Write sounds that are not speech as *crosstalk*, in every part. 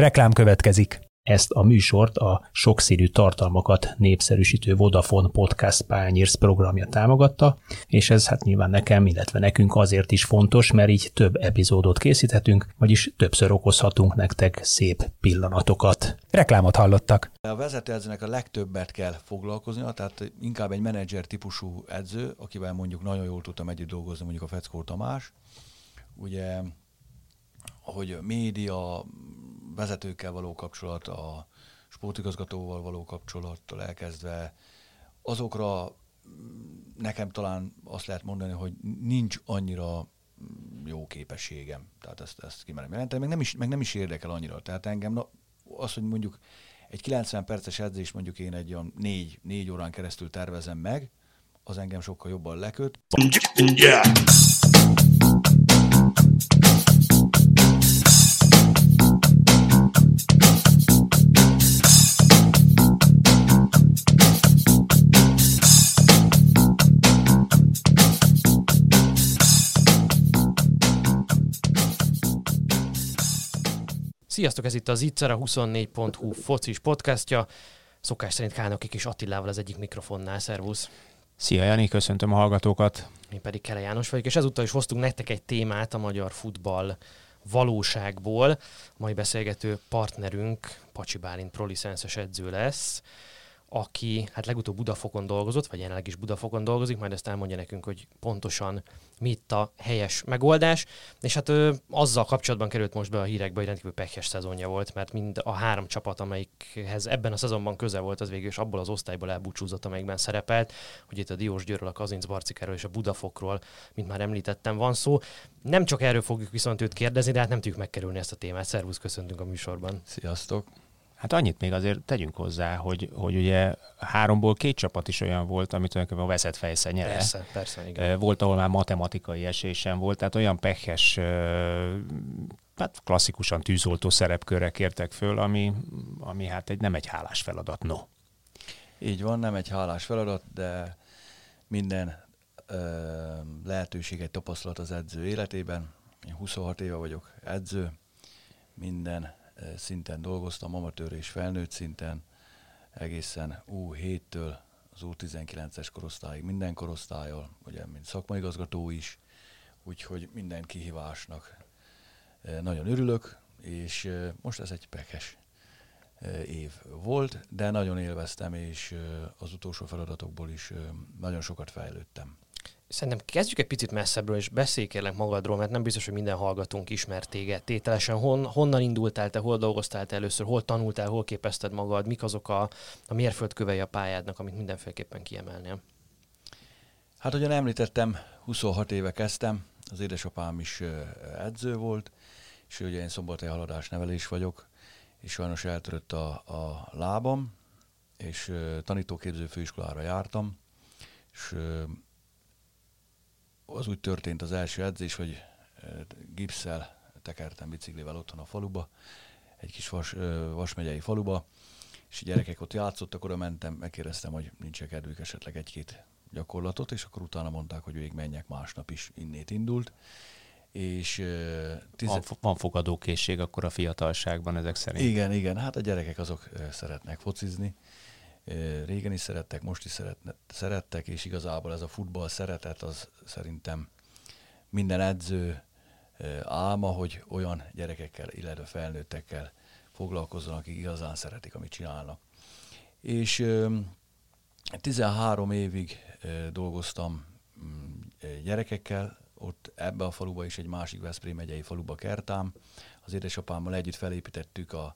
Reklám következik. Ezt a műsort a sokszínű tartalmakat népszerűsítő Vodafone Podcast Pányérsz programja támogatta, és ez hát nyilván nekem, illetve nekünk azért is fontos, mert így több epizódot készíthetünk, vagyis többször okozhatunk nektek szép pillanatokat. Reklámot hallottak. A vezetőedzőnek a legtöbbet kell foglalkoznia, tehát inkább egy menedzser típusú edző, akivel mondjuk nagyon jól tudtam együtt dolgozni, mondjuk a Feckó Tamás, ugye, hogy média, vezetőkkel való kapcsolat, a sportigazgatóval való kapcsolattól elkezdve, azokra nekem talán azt lehet mondani, hogy nincs annyira jó képességem. Tehát ezt, ezt kimerem jelenteni, meg nem, is, meg nem is érdekel annyira. Tehát engem na, az, hogy mondjuk egy 90 perces edzés mondjuk én egy olyan négy, négy órán keresztül tervezem meg, az engem sokkal jobban leköt. Yeah. Sziasztok, ez itt az Itzer, a 24.hu focis podcastja. Szokás szerint Kánokik és Attilával az egyik mikrofonnál. Szervusz! Szia Jani, köszöntöm a hallgatókat! Én pedig Kele János vagyok, és ezúttal is hoztunk nektek egy témát a magyar futball valóságból. A mai beszélgető partnerünk Pacsi Bálint prolicenszes edző lesz aki hát legutóbb Budafokon dolgozott, vagy jelenleg is Budafokon dolgozik, majd ezt elmondja nekünk, hogy pontosan mi itt a helyes megoldás. És hát ő azzal kapcsolatban került most be a hírekbe, hogy rendkívül pekhes szezonja volt, mert mind a három csapat, amelyikhez ebben a szezonban köze volt, az végül is abból az osztályból elbúcsúzott, amelyikben szerepelt, hogy itt a Diós Győről, a Kazinc Barcikáról és a Budafokról, mint már említettem, van szó. Nem csak erről fogjuk viszont őt kérdezni, de hát nem tudjuk megkerülni ezt a témát. Szervusz, köszöntünk a műsorban. Sziasztok! Hát annyit még azért tegyünk hozzá, hogy, hogy ugye háromból két csapat is olyan volt, amit tulajdonképpen a veszett fejsze nyere. Persze, persze, igen. Volt, ahol már matematikai esésem volt, tehát olyan pehes, hát klasszikusan tűzoltó szerepkörre kértek föl, ami, ami hát egy, nem egy hálás feladat, no. Így van, nem egy hálás feladat, de minden ö, lehetőség egy tapasztalat az edző életében. Én 26 éve vagyok edző, minden szinten dolgoztam, amatőr és felnőtt szinten, egészen U7-től az U19-es korosztályig, minden korosztályal, ugye, mint szakmaigazgató is, úgyhogy minden kihívásnak nagyon örülök, és most ez egy pekes év volt, de nagyon élveztem, és az utolsó feladatokból is nagyon sokat fejlődtem. Szerintem kezdjük egy picit messzebbről, és beszélj kérlek magadról, mert nem biztos, hogy minden hallgatónk ismert téged. Tételesen hon, honnan indultál te, hol dolgoztál te először, hol tanultál, hol képezted magad, mik azok a, a mérföldkövei a pályádnak, amit mindenféleképpen kiemelnél? Hát, ahogyan említettem, 26 éve kezdtem, az édesapám is edző volt, és ugye én szombatai haladás nevelés vagyok, és sajnos eltörött a, a lábam, és tanítóképző főiskolára jártam, és az úgy történt az első edzés, hogy gipszel tekertem biciklivel otthon a faluba, egy kis vas, vasmegyei faluba, és a gyerekek ott játszottak, oda mentem, megkérdeztem, hogy nincs kedvük esetleg egy-két gyakorlatot, és akkor utána mondták, hogy ők menjek másnap is, innét indult. És, tize... van, van fogadókészség akkor a fiatalságban ezek szerint. Igen, igen, hát a gyerekek azok szeretnek focizni, régen is szerettek, most is szeretne, szerettek, és igazából ez a futball szeretet az szerintem minden edző álma, hogy olyan gyerekekkel, illetve felnőttekkel foglalkozzon, akik igazán szeretik, amit csinálnak. És 13 évig dolgoztam mm, gyerekekkel, ott ebbe a faluba is egy másik Veszprém megyei faluba kertám. Az édesapámmal együtt felépítettük a,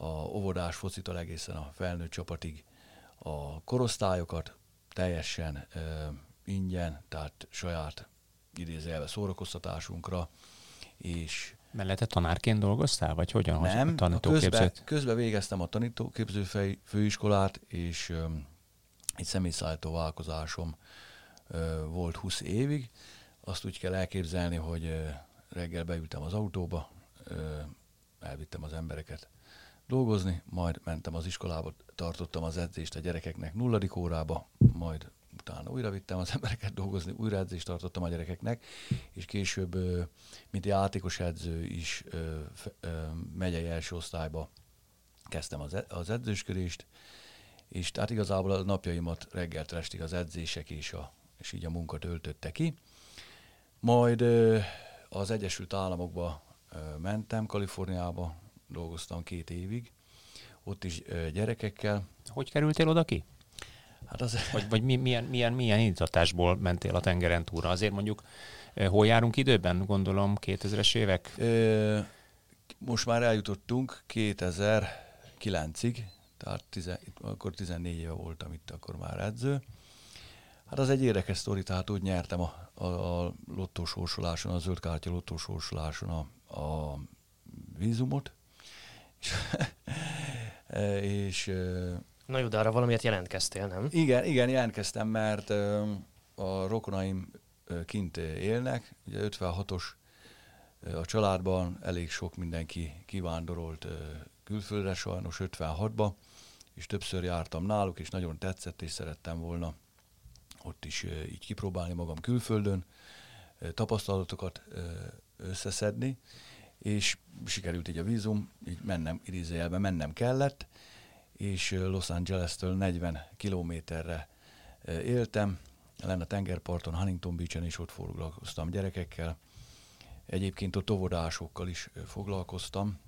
a óvodás focitól egészen a felnőtt csapatig a korosztályokat teljesen ö, ingyen, tehát saját idézőjelve szórakoztatásunkra, és Mellette tanárként dolgoztál, vagy hogyan? Nem, közben, közben végeztem a tanítóképző főiskolát, és ö, egy személyszállító vállalkozásom ö, volt 20 évig. Azt úgy kell elképzelni, hogy ö, reggel beültem az autóba, ö, elvittem az embereket dolgozni, majd mentem az iskolába, tartottam az edzést a gyerekeknek nulladik órába, majd utána újra vittem az *laughs* embereket dolgozni, újra edzést tartottam a gyerekeknek, és később, mint játékos edző is megyei első osztályba kezdtem az, e-, az edzősködést, és tehát igazából a napjaimat reggeltől estig az edzések és, a, és így a munka töltötte ki. Majd az Egyesült Államokba mentem, Kaliforniába, dolgoztam két évig, ott is gyerekekkel. Hogy kerültél oda ki? Hát az... Vagy, vagy milyen, milyen, milyen indítatásból mentél a tengeren túlra? Azért mondjuk hol járunk időben, gondolom 2000-es évek? Most már eljutottunk 2009-ig, tehát tizen, akkor 14 éve voltam itt, akkor már edző. Hát az egy érdekes sztori, tehát úgy nyertem a, a, a lottósorsoláson, a zöldkártya lottósorsoláson a, a vízumot, *laughs* és, Na jó, de arra valamiért jelentkeztél, nem? Igen, igen, jelentkeztem, mert a rokonaim kint élnek, ugye 56-os a családban elég sok mindenki kivándorolt külföldre sajnos 56-ba, és többször jártam náluk, és nagyon tetszett, és szerettem volna ott is így kipróbálni magam külföldön, tapasztalatokat összeszedni, és sikerült így a vízum, így mennem, idézőjelben mennem kellett, és Los Angeles-től 40 kilométerre éltem, lenne a tengerparton, Huntington Beach-en, és ott foglalkoztam gyerekekkel. Egyébként ott óvodásokkal is foglalkoztam,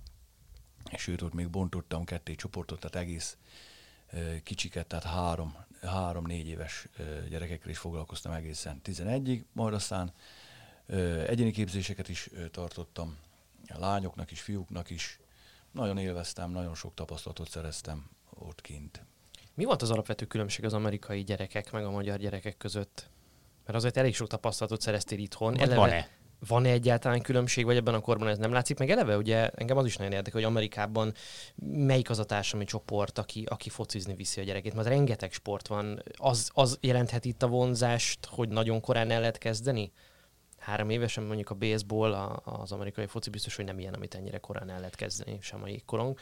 és őt ott még bontottam ketté csoportot, tehát egész kicsiket, tehát három, három-négy éves gyerekekkel is foglalkoztam egészen 11-ig, majd aztán egyéni képzéseket is tartottam, lányoknak is, fiúknak is. Nagyon élveztem, nagyon sok tapasztalatot szereztem ott kint. Mi volt az alapvető különbség az amerikai gyerekek meg a magyar gyerekek között? Mert azért elég sok tapasztalatot szereztél itthon. Eleve, van-e? Van-e egyáltalán különbség, vagy ebben a korban ez nem látszik? Meg eleve ugye engem az is nagyon érdekel, hogy Amerikában melyik az a társadalmi csoport, aki, aki focizni viszi a gyerekét. Mert rengeteg sport van. Az, az jelenthet itt a vonzást, hogy nagyon korán el lehet kezdeni? Három évesen mondjuk a baseball, a, az amerikai foci biztos, hogy nem ilyen, amit ennyire korán el lehet kezdeni, sem a korong.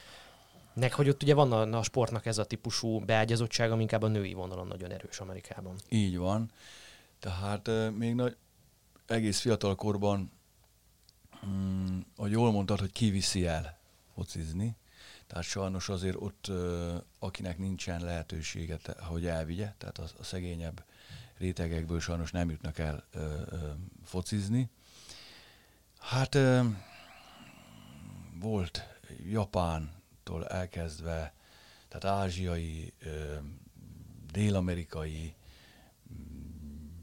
Nek, hogy ott ugye van a, a sportnak ez a típusú beágyazottsága, ami inkább a női vonalon nagyon erős Amerikában. Így van. Tehát még nagy, egész fiatal korban, mm, hogy jól mondtad, hogy kiviszi el focizni, tehát sajnos azért ott, akinek nincsen lehetősége, hogy elvigye, tehát a, a szegényebb rétegekből sajnos nem jutnak el ö, ö, focizni. Hát ö, volt Japántól elkezdve, tehát ázsiai, ö, dél-amerikai,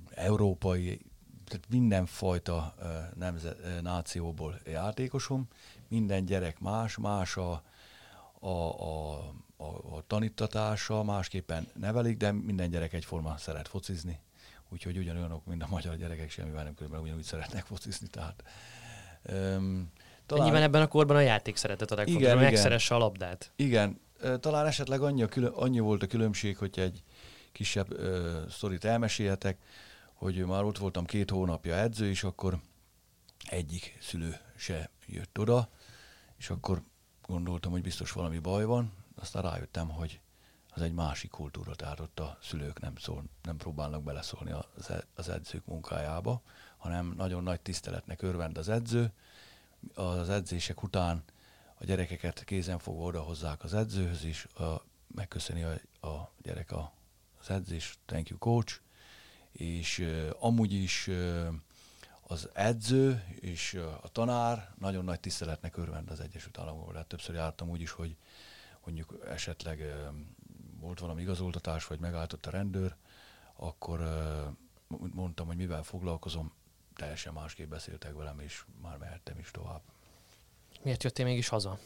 európai, tehát mindenfajta ö, nemzet, ö, nációból játékosom, minden gyerek más, más a, a, a, a, a tanítatása, másképpen nevelik, de minden gyerek egyforma szeret focizni úgyhogy ugyanolyanok, mint a magyar gyerekek, semmivel nem különben ugyanúgy szeretnek focizni, tehát um, talán... Nyilván ebben a korban a játék szeretet a legfontosabb, igen, megszeresse a labdát. Igen, talán esetleg annyi, a külön, annyi volt a különbség, hogy egy kisebb uh, sztorit elmesélhetek, hogy már ott voltam két hónapja edző, és akkor egyik szülő se jött oda, és akkor gondoltam, hogy biztos valami baj van, aztán rájöttem, hogy az egy másik kultúra, tehát ott a szülők nem, szól, nem próbálnak beleszólni e, az edzők munkájába, hanem nagyon nagy tiszteletnek örvend az edző. Az edzések után a gyerekeket kézen fogva odahozzák az edzőhöz is, a, megköszöni a, a gyerek a, az edzés, thank you coach, és uh, amúgy is uh, az edző és uh, a tanár nagyon nagy tiszteletnek örvend az Egyesült Államokban. Hát többször jártam úgy is, hogy mondjuk esetleg volt valami igazoltatás, vagy megálltott a rendőr, akkor mondtam, hogy mivel foglalkozom, teljesen másképp beszéltek velem, és már mehettem is tovább. Miért jöttél mégis haza?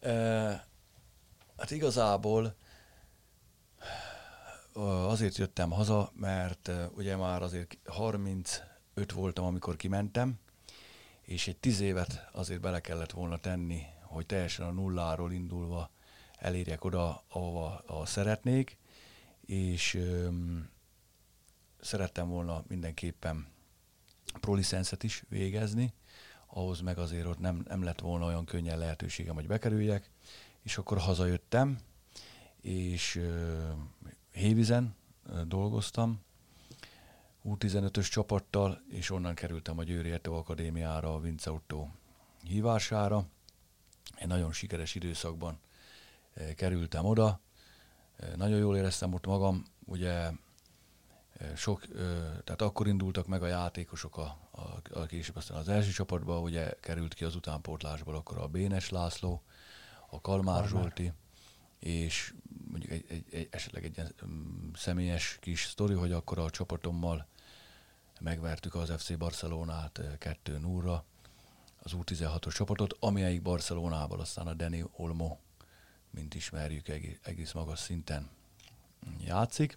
E, hát igazából azért jöttem haza, mert ugye már azért 35 voltam, amikor kimentem, és egy tíz évet azért bele kellett volna tenni, hogy teljesen a nulláról indulva elérjek oda, ahova, ahova szeretnék, és öm, szerettem volna mindenképpen prolicenszet is végezni, ahhoz meg azért ott nem, nem lett volna olyan könnyen lehetőségem, hogy bekerüljek, és akkor hazajöttem, és ö, Hévizen dolgoztam, U15-ös csapattal, és onnan kerültem a Győri Ertő Akadémiára, a Vince Otto hívására. Egy nagyon sikeres időszakban kerültem oda, nagyon jól éreztem ott magam, ugye sok, tehát akkor indultak meg a játékosok, a, a, a később aztán az első csapatba, ugye került ki az utánpótlásból akkor a Bénes László, a Kalmár, Kalmár. Zsolti, és mondjuk egy, egy, egy, esetleg egy ilyen um, személyes kis sztori, hogy akkor a csapatommal megvertük az FC Barcelonát 2 0 az U16-os csapatot, amelyik Barcelonával aztán a Dani Olmo, mint ismerjük, egész, magas szinten játszik.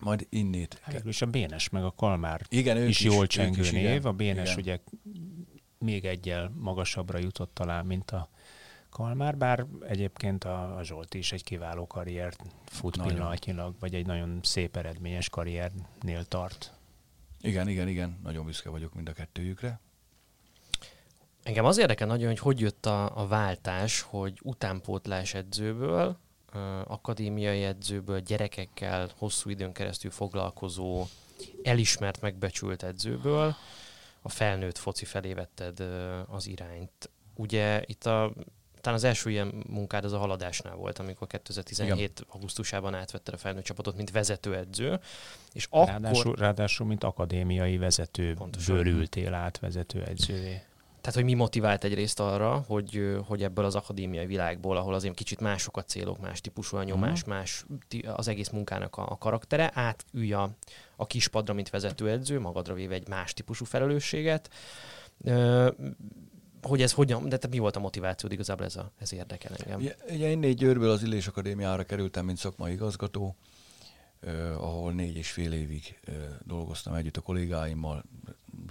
Majd innét. Hát, és a Bénes meg a Kalmár igen, ők is, is jól csengő is, név. A Bénes igen. ugye még egyel magasabbra jutott talán, mint a Kalmár, bár egyébként a, a Zsolt is egy kiváló karriert fut Nagyon. pillanatnyilag, vagy egy nagyon szép eredményes karriernél tart. Igen, igen, igen, nagyon büszke vagyok mind a kettőjükre. Engem az érdekel nagyon, hogy hogy jött a, a váltás, hogy utánpótlás edzőből, akadémiai edzőből, gyerekekkel hosszú időn keresztül foglalkozó, elismert, megbecsült edzőből a felnőtt foci felé vetted az irányt. Ugye itt a talán az első ilyen munkád az a haladásnál volt, amikor 2017 Igen. augusztusában átvetted a felnőtt csapatot, mint vezetőedző, és akkor... Ráadásul, ráadásul mint akadémiai vezető Pontosan. bőrültél át vezető edzővé. Tehát, hogy mi motivált egyrészt arra, hogy, hogy ebből az akadémiai világból, ahol azért kicsit mások a célok, más típusú a nyomás, Mhm. más az egész munkának a, a karaktere, átülj a, a kispadra, mint vezetőedző, magadra véve egy más típusú felelősséget. Ö, hogy ez hogyan, de te mi volt a motivációd igazából ez, a, ez érdekel engem. Ugye, ugye én négy Győrből az Illés Akadémiára kerültem, mint szakmai igazgató, eh, ahol négy és fél évig eh, dolgoztam együtt a kollégáimmal.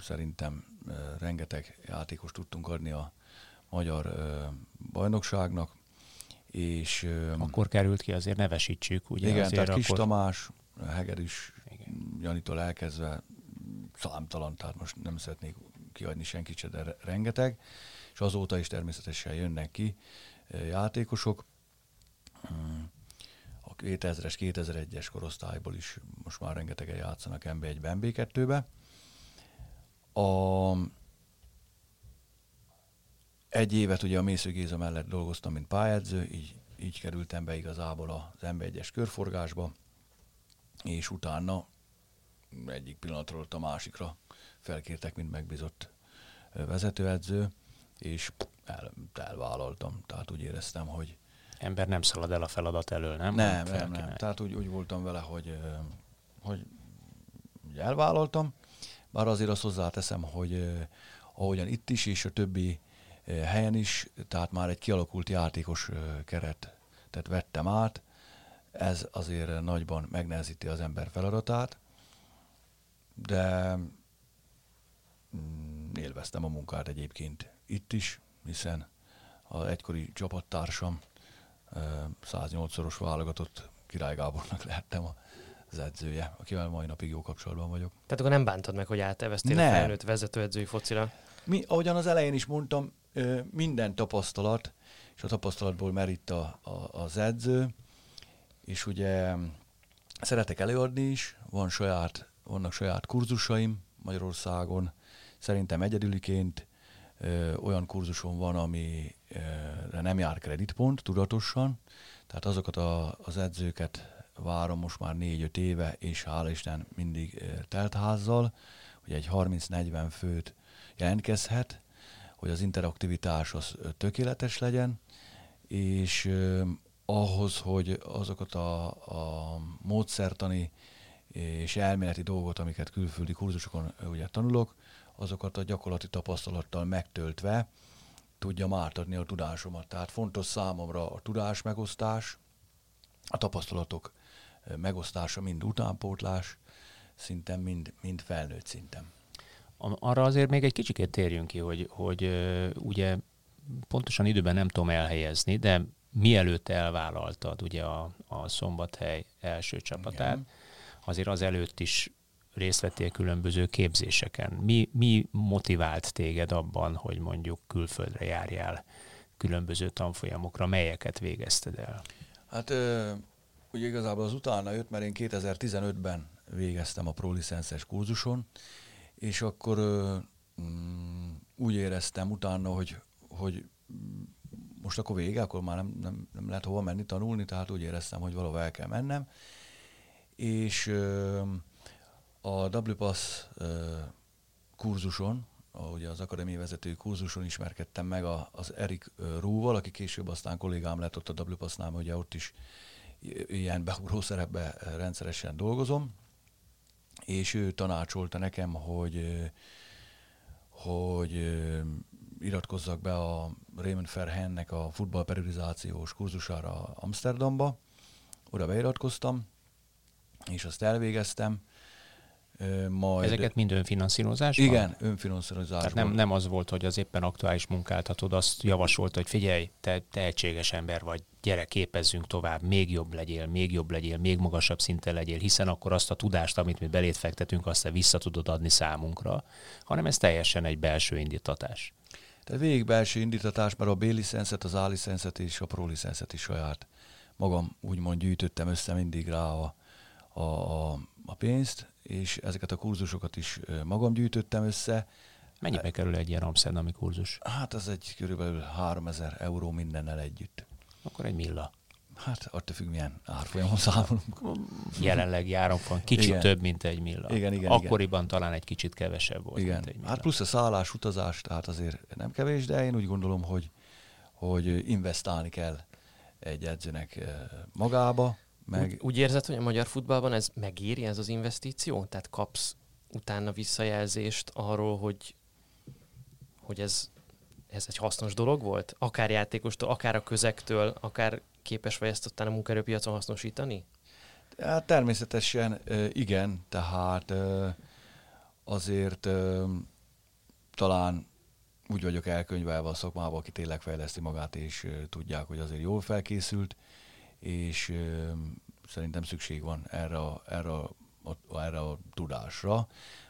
Szerintem rengeteg játékos tudtunk adni a magyar bajnokságnak, és Akkor került ki, azért nevesítsük. Ugye igen, azért tehát Kis akkor... Tamás, Hegeris, Igen. Janitól elkezdve számtalan, tehát most nem szeretnék kiadni senkit se, de re- rengeteg, és azóta is természetesen jönnek ki játékosok. Mm, A 2000-es, 2001-es korosztályból is most már rengetegen játszanak MB1-be, MB2-be. A, egy évet ugye a Mésző Géza mellett dolgoztam, mint pályedző, így, így kerültem be igazából az MB1-es körforgásba, és utána egyik pillanatról a másikra felkértek, mint megbízott vezetőedző, és el, elvállaltam. Tehát úgy éreztem, hogy Ember nem szalad el a feladat elől, nem? nem, nem, nem. Tehát úgy, úgy voltam vele, hogy, hogy elvállaltam, bár azért azt hozzáteszem, hogy ö, ahogyan itt is, és a többi ö, helyen is, tehát már egy kialakult játékos ö, keretet vettem át, ez azért nagyban megnehezíti az ember feladatát, de mm, élveztem a munkát egyébként itt is, hiszen az egykori csapattársam ö, 108-szoros válogatott Király Gábornak lehettem az edzője, akivel mai napig jó kapcsolatban vagyok. Tehát akkor nem bántad meg, hogy áteveztél a Nem. felnőtt vezetőedzői focira. Mi, ahogyan az elején is mondtam, minden tapasztalat, és a tapasztalatból merít a, a, az edző, és ugye szeretek előadni is, van saját, vannak saját kurzusaim Magyarországon, szerintem egyedüliként ö, olyan kurzusom van, amire nem jár kreditpont tudatosan, tehát azokat a, az edzőket várom most már négy-öt éve, és hála Isten mindig ö, teltházzal, hogy egy 30-40 főt jelentkezhet, hogy az interaktivitás az ö, tökéletes legyen, és ö, ahhoz, hogy azokat a, a módszertani és elméleti dolgot, amiket külföldi kurzusokon ugye tanulok, azokat a gyakorlati tapasztalattal megtöltve tudjam átadni a tudásomat. Tehát fontos számomra a tudás megosztás, a tapasztalatok megosztása, mind utánpótlás szinten, mind, mind felnőtt szinten. Arra azért még egy kicsikét térjünk ki, hogy, hogy ugye pontosan időben nem tudom elhelyezni, de mielőtt elvállaltad ugye a, a Szombathely első csapatát, Igen. azért az előtt is részt vettél különböző képzéseken. Mi, mi motivált téged abban, hogy mondjuk külföldre járjál különböző tanfolyamokra, melyeket végezted el? Hát ugye igazából az utána jött, mert én 2015-ben végeztem a prolicenszes kurzuson, és akkor mm, úgy éreztem utána, hogy, hogy most akkor vége, akkor már nem, nem, nem lehet hova menni tanulni, tehát úgy éreztem, hogy valahol el kell mennem. És a WPASS kurzuson, a, ugye az akadémiai vezetői kurzuson ismerkedtem meg a, az Erik Rúval, aki később aztán kollégám lett ott a WPASS-nál, ugye ott is ilyen beugró szerepbe rendszeresen dolgozom, és ő tanácsolta nekem, hogy hogy iratkozzak be a Raymond Verhennek a futballperiodizációs kurzusára Amsterdamba. Oda beiratkoztam, és azt elvégeztem. Majd... Ezeket mind önfinanszírozás? Igen, önfinanszírozás. Tehát nem, nem az volt, hogy az éppen aktuális munkáltatod azt javasolt, hogy figyelj, te tehetséges ember vagy, gyere, képezzünk tovább, még jobb legyél, még jobb legyél, még magasabb szinten legyél, hiszen akkor azt a tudást, amit mi belét fektetünk, azt te vissza tudod adni számunkra, hanem ez teljesen egy belső indítatás. Tehát végig belső indítatás, mert a B-licenszet, az A-licenszet és a Pro-licenszet is saját magam úgymond gyűjtöttem össze mindig rá a, a, a, a pénzt, és ezeket a kurzusokat is magam gyűjtöttem össze. Mennyibe kerül egy ilyen amsterdami kurzus? Hát ez egy körülbelül 3000 euró mindennel együtt. Akkor egy milla. Hát attól függ, milyen árfolyamon számolunk. Jelenlegi van kicsit igen. több, mint egy milla. Igen, igen, Akkoriban igen. talán egy kicsit kevesebb volt, igen. mint egy milla. Hát plusz a szállás, utazás, tehát azért nem kevés, de én úgy gondolom, hogy, hogy investálni kell egy edzőnek magába. Meg... Úgy, úgy érzed, hogy a magyar futballban ez megéri, ez az investíció? Tehát kapsz utána visszajelzést arról, hogy, hogy ez, ez egy hasznos dolog volt? Akár játékostól, akár a közektől, akár képes vagy ezt a munkaerőpiacon hasznosítani? Hát természetesen igen, tehát azért talán úgy vagyok elkönyvelve a szakmába, aki tényleg fejleszti magát, és tudják, hogy azért jól felkészült, és szerintem szükség van erre a, erre a, erre a tudásra.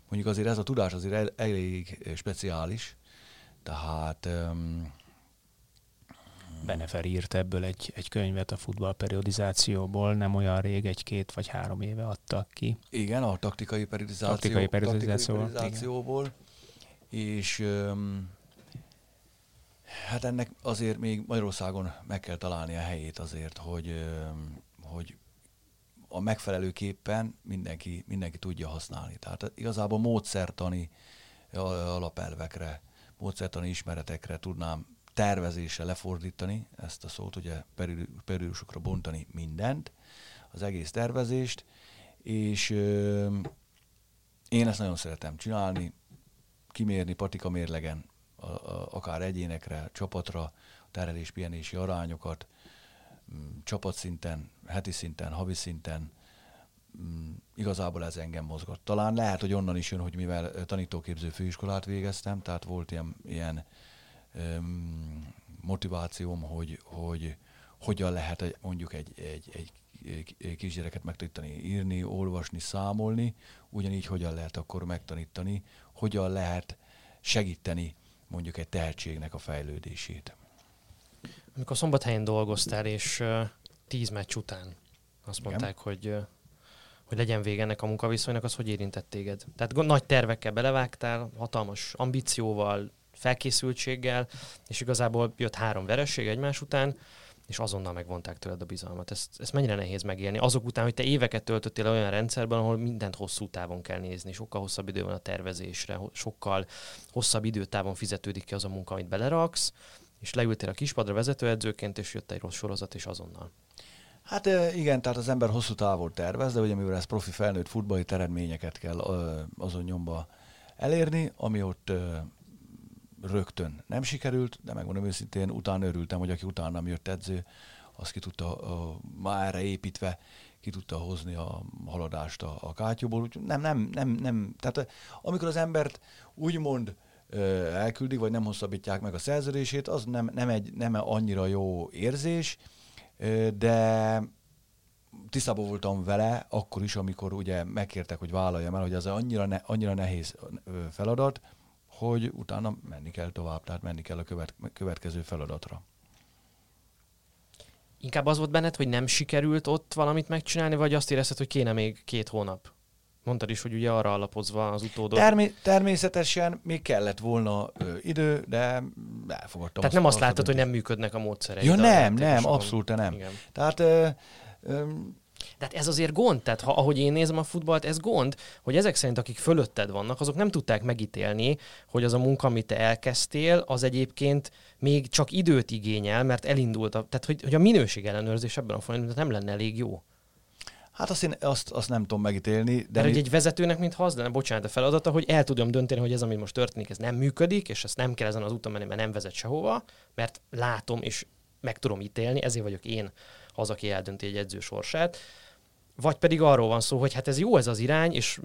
Mondjuk azért ez a tudás azért elég speciális, tehát Benefer írt ebből egy, egy könyvet a futballperiodizációból, nem olyan rég, egy-két vagy három éve adtak ki. Igen, a taktikai periodizáció, taktikai periodizációból. Taktikai periodizációból. És um, hát ennek azért még Magyarországon meg kell találni a helyét azért, hogy, hogy a megfelelőképpen mindenki, mindenki tudja használni. Tehát igazából módszertani alapelvekre, módszertani ismeretekre tudnám tervezésre lefordítani ezt a szót, ugye periódusokra bontani mindent, az egész tervezést, és ö, én ezt nagyon szeretem csinálni, kimérni patika mérlegen, a, a, akár egyénekre, csapatra, terelés-pihenési arányokat, m, csapatszinten, heti szinten, havi szinten, m, igazából ez engem mozgat. Talán lehet, hogy onnan is jön, hogy mivel tanítóképző főiskolát végeztem, tehát volt ilyen, ilyen motivációm, hogy, hogy hogyan lehet mondjuk egy, egy, egy kisgyereket megtanítani írni, olvasni, számolni, ugyanígy hogyan lehet akkor megtanítani, hogyan lehet segíteni mondjuk egy tehetségnek a fejlődését. Amikor szombathelyen dolgoztál, és tíz meccs után azt mondták, Igen. hogy hogy legyen vége ennek a munkaviszonynak, az hogy érintett téged? Tehát nagy tervekkel belevágtál, hatalmas ambícióval, felkészültséggel, és igazából jött három vereség egymás után, és azonnal megvonták tőled a bizalmat. Ezt, ezt mennyire nehéz megélni? Azok után, hogy te éveket töltöttél olyan rendszerben, ahol mindent hosszú távon kell nézni, sokkal hosszabb idő van a tervezésre, sokkal hosszabb időtávon fizetődik ki az a munka, amit beleraksz, és leültél a kispadra vezetőedzőként, és jött egy rossz sorozat, és azonnal. Hát igen, tehát az ember hosszú távol tervez, de ugye mivel ez profi felnőtt futballi eredményeket kell azon nyomba elérni, ami ott rögtön nem sikerült, de megmondom őszintén, utána örültem, hogy aki utánam jött edző, az ki tudta, már erre építve, ki tudta hozni a haladást a, a kátyúból. Nem, nem, nem, nem. Tehát amikor az embert úgymond elküldik, vagy nem hosszabbítják meg a szerződését, az nem, nem, egy, nem annyira jó érzés, de tisztában voltam vele akkor is, amikor ugye megkértek, hogy vállaljam el, hogy ez annyira, ne, annyira nehéz feladat, hogy utána menni kell tovább, tehát menni kell a követ, következő feladatra. inkább az volt benned, hogy nem sikerült ott valamit megcsinálni, vagy azt érezted, hogy kéne még két hónap? Mondtad is, hogy ugye arra alapozva az utódot. Termé- természetesen még kellett volna ö, idő, de elfogadtam. Tehát nem azt látod, hogy nem működnek a módszerek. Ja nem, nem, abszolút nem. Igen. Tehát ö, ö, de hát ez azért gond, tehát ha, ahogy én nézem a futballt, ez gond, hogy ezek szerint, akik fölötted vannak, azok nem tudták megítélni, hogy az a munka, amit te elkezdtél, az egyébként még csak időt igényel, mert elindult, a, tehát hogy, hogy a minőség ellenőrzés ebben a folyamatban nem lenne elég jó. Hát azt, én, azt, azt nem tudom megítélni. De Mert mi... egy vezetőnek, mint ha az lenne, bocsánat, a feladata, hogy el tudjam dönteni, hogy ez, ami most történik, ez nem működik, és ezt nem kell ezen az úton menni, mert nem vezet sehova, mert látom, és meg tudom ítélni, ezért vagyok én az, aki eldönti egy edző sorsát. Vagy pedig arról van szó, hogy hát ez jó ez az irány, és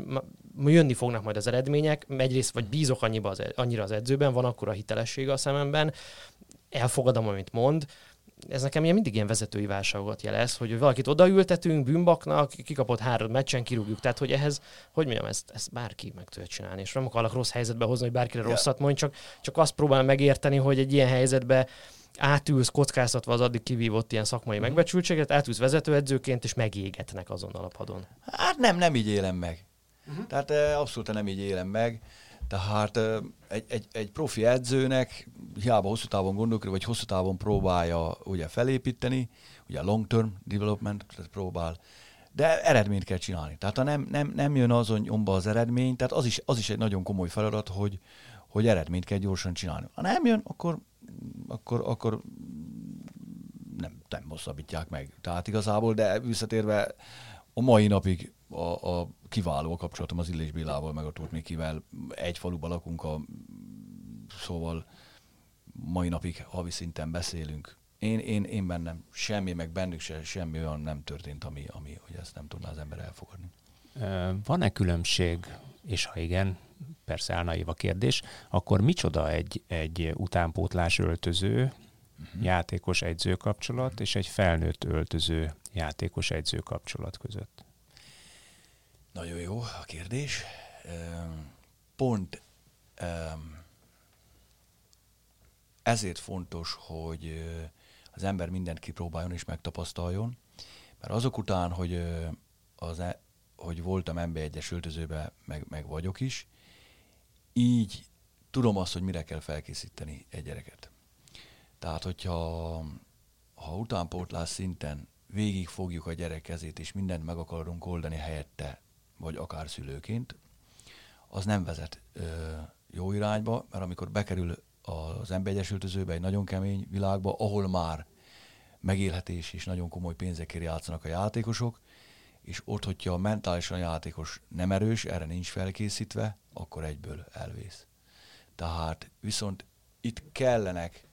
jönni fognak majd az eredmények, egyrészt vagy bízok annyiba az, e- annyira az edzőben, van akkor a hitelessége a szememben, elfogadom, amit mond, ez nekem ilyen mindig ilyen vezetői válságokat jelez, hogy valakit odaültetünk bűnbaknak, kikapott három meccsen, kirúgjuk. Tehát, hogy ehhez, hogy mondjam, ezt, ezt bárki meg tudja csinálni. És nem akarok rossz helyzetbe hozni, hogy bárkire yeah. rosszat mondj, csak, csak azt próbálom megérteni, hogy egy ilyen helyzetbe átülsz kockáztatva az addig kivívott ilyen szakmai mm. megbecsültséget, átülsz vezetőedzőként, és megégetnek azon alapadon. Hát nem, nem így élem meg. Uh-huh. Tehát abszolút nem így élem meg. Tehát egy, egy, egy profi edzőnek hiába hosszú távon gondolkodik, vagy hosszú távon próbálja ugye felépíteni, ugye long term development próbál, de eredményt kell csinálni. Tehát ha nem, nem, nem jön azon nyomba az eredmény, tehát az is, az is egy nagyon komoly feladat, hogy, hogy eredményt kell gyorsan csinálni. Ha nem jön, akkor, akkor, akkor nem, nem hosszabbítják meg. Tehát igazából, de visszatérve a mai napig a, a kiváló a kapcsolatom az Illés Bélával, meg a Tóth Mikivel. Egy faluban lakunk, a, szóval mai napig havi szinten beszélünk. Én, én, én bennem semmi, meg bennük se, semmi olyan nem történt, ami, ami hogy ezt nem tudná az ember elfogadni. Van-e különbség, és ha igen, persze álnaív a kérdés, akkor micsoda egy, egy utánpótlás öltöző, uh-huh. játékos edző kapcsolat, és egy felnőtt öltöző játékos edző kapcsolat között? Nagyon jó a kérdés. Pont ezért fontos, hogy az ember mindent kipróbáljon és megtapasztaljon, mert azok után, hogy, az, e, hogy voltam ember egyes öltözőben, meg, meg vagyok is, így tudom azt, hogy mire kell felkészíteni egy gyereket. Tehát, hogyha ha utánpótlás szinten végig fogjuk a gyerek kezét, és mindent meg akarunk oldani helyette, vagy akár szülőként, az nem vezet ö, jó irányba, mert amikor bekerül az emberegyesültözőbe egy nagyon kemény világba, ahol már megélhetés és nagyon komoly pénzekért játszanak a játékosok, és ott, hogyha mentálisan játékos nem erős, erre nincs felkészítve, akkor egyből elvész. Tehát viszont itt kellenek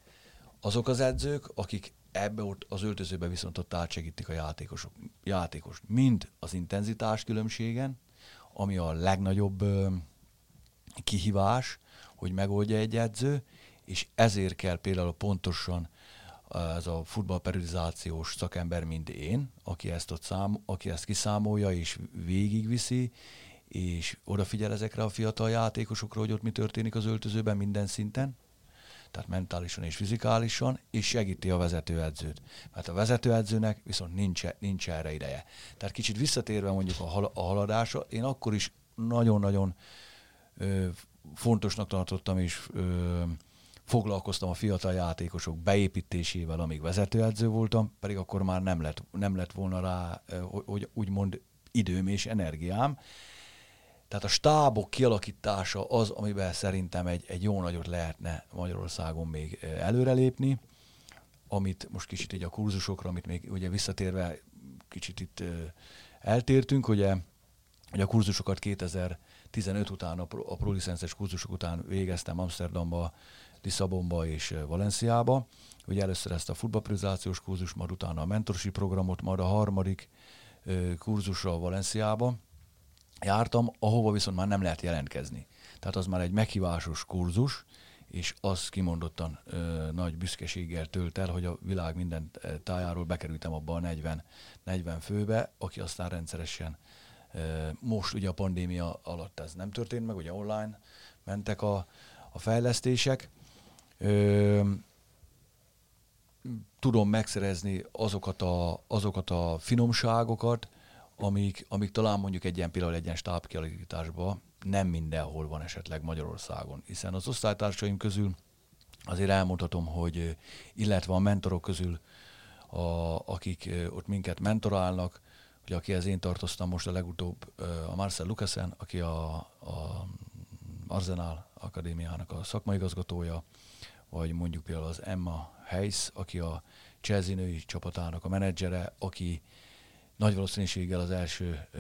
azok az edzők, akik ebbe ott az öltözőbe viszont ott átsegítik a játékosok, játékos. Mind az intenzitás különbségen, ami a legnagyobb ö, kihívás, hogy megoldja egy edző, és ezért kell például pontosan ez a futballperiodizációs szakember, mint én, aki ezt, ott szám, aki ezt kiszámolja és végigviszi, és odafigyel ezekre a fiatal játékosokra, hogy ott mi történik az öltözőben minden szinten, tehát mentálisan és fizikálisan, és segíti a vezetőedzőt. Mert a vezetőedzőnek viszont nincs, nincs erre ideje. Tehát kicsit visszatérve mondjuk a, hal- a haladásra, én akkor is nagyon-nagyon ö, fontosnak tartottam, és ö, foglalkoztam a fiatal játékosok beépítésével, amíg vezetőedző voltam, pedig akkor már nem lett, nem lett volna rá, hogy úgymond időm és energiám. Tehát a stábok kialakítása az, amiben szerintem egy, egy jó nagyot lehetne Magyarországon még előrelépni, amit most kicsit így a kurzusokra, amit még ugye visszatérve kicsit itt eltértünk, ugye, ugye a kurzusokat 2015 után, a, pro, a prolicences kurzusok után végeztem Amsterdamba, Lisszabonba és Valenciába. Ugye először ezt a futballprizációs kurzus, majd utána a mentorsi programot, majd a harmadik kurzusra Valenciába jártam, ahova viszont már nem lehet jelentkezni. Tehát az már egy meghívásos kurzus, és az kimondottan ö, nagy büszkeséggel tölt el, hogy a világ minden tájáról bekerültem abba a 40, 40 főbe, aki aztán rendszeresen ö, most ugye a pandémia alatt ez nem történt meg, ugye online mentek a, a fejlesztések, Ö, tudom megszerezni azokat a, azokat a finomságokat, amik, amik talán mondjuk egy ilyen például egy ilyen stábkialakításban nem mindenhol van esetleg Magyarországon. Hiszen az osztálytársaim közül azért elmondhatom, hogy illetve a mentorok közül, a, akik ott minket mentorálnak, ugye akihez én tartoztam most a legutóbb, a Marcel Lucasen, aki a, a Arsenal Akadémiának a szakmai igazgatója, vagy mondjuk például az Emma Heiss, aki a Chelsea női csapatának a menedzsere, aki nagy valószínűséggel az első ö,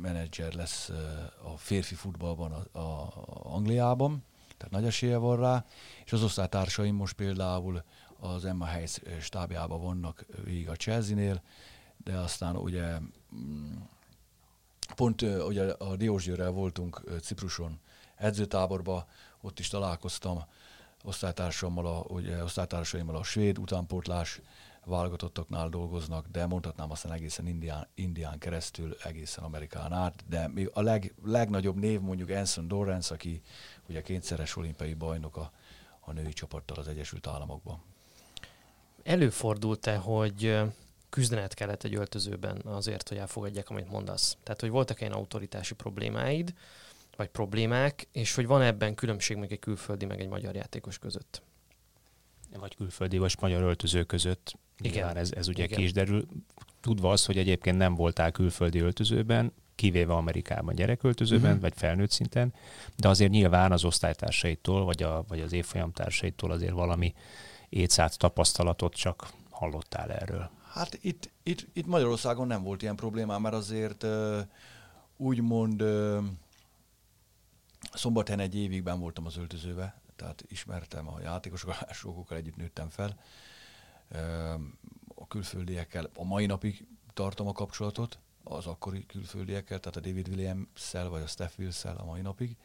menedzser lesz ö, a férfi futballban a, a, a Angliában, tehát nagy esélye van rá, és az osztálytársaim most például az Emma Heiss stábjában vannak végig a Chelsea-nél, de aztán ugye mm, pont ugye a Diósgyőrrel voltunk Cipruson edzőtáborba, ott is találkoztam osztálytársammal, a, ugye, osztálytársaimmal a svéd utánpótlás válogatottaknál dolgoznak, de mondhatnám aztán egészen Indián, Indián keresztül, egészen Amerikán át, de a leg, legnagyobb név mondjuk Anson Dorrance, aki ugye kétszeres olimpiai bajnok a, a női csapattal az Egyesült Államokban. Előfordult-e, hogy küzdened kellett egy öltözőben azért, hogy elfogadják, amit mondasz? Tehát, hogy voltak ilyen autoritási problémáid, vagy problémák, és hogy van ebben különbség meg egy külföldi, meg egy magyar játékos között? Vagy külföldi, vagy magyar öltöző között. Igen. Nyilván ez, ez ugye Igen. ki is derül. Tudva az, hogy egyébként nem voltál külföldi öltözőben, kivéve Amerikában gyereköltözőben, Mhm. vagy felnőtt szinten, de azért nyilván az osztálytársaitól, vagy, a, vagy az évfolyam társaitól azért valami étszát tapasztalatot csak hallottál erről. Hát itt, itt, itt Magyarországon nem volt ilyen problémám, mert azért úgymond szombathelyen egy évig ben voltam az öltözőbe, tehát ismertem a játékosokkal, *laughs* sokokkal együtt nőttem fel. A külföldiekkel a mai napig tartom a kapcsolatot, az akkori külföldiekkel, tehát a David Williams-szel vagy a Steph Wills-szel a mai napig.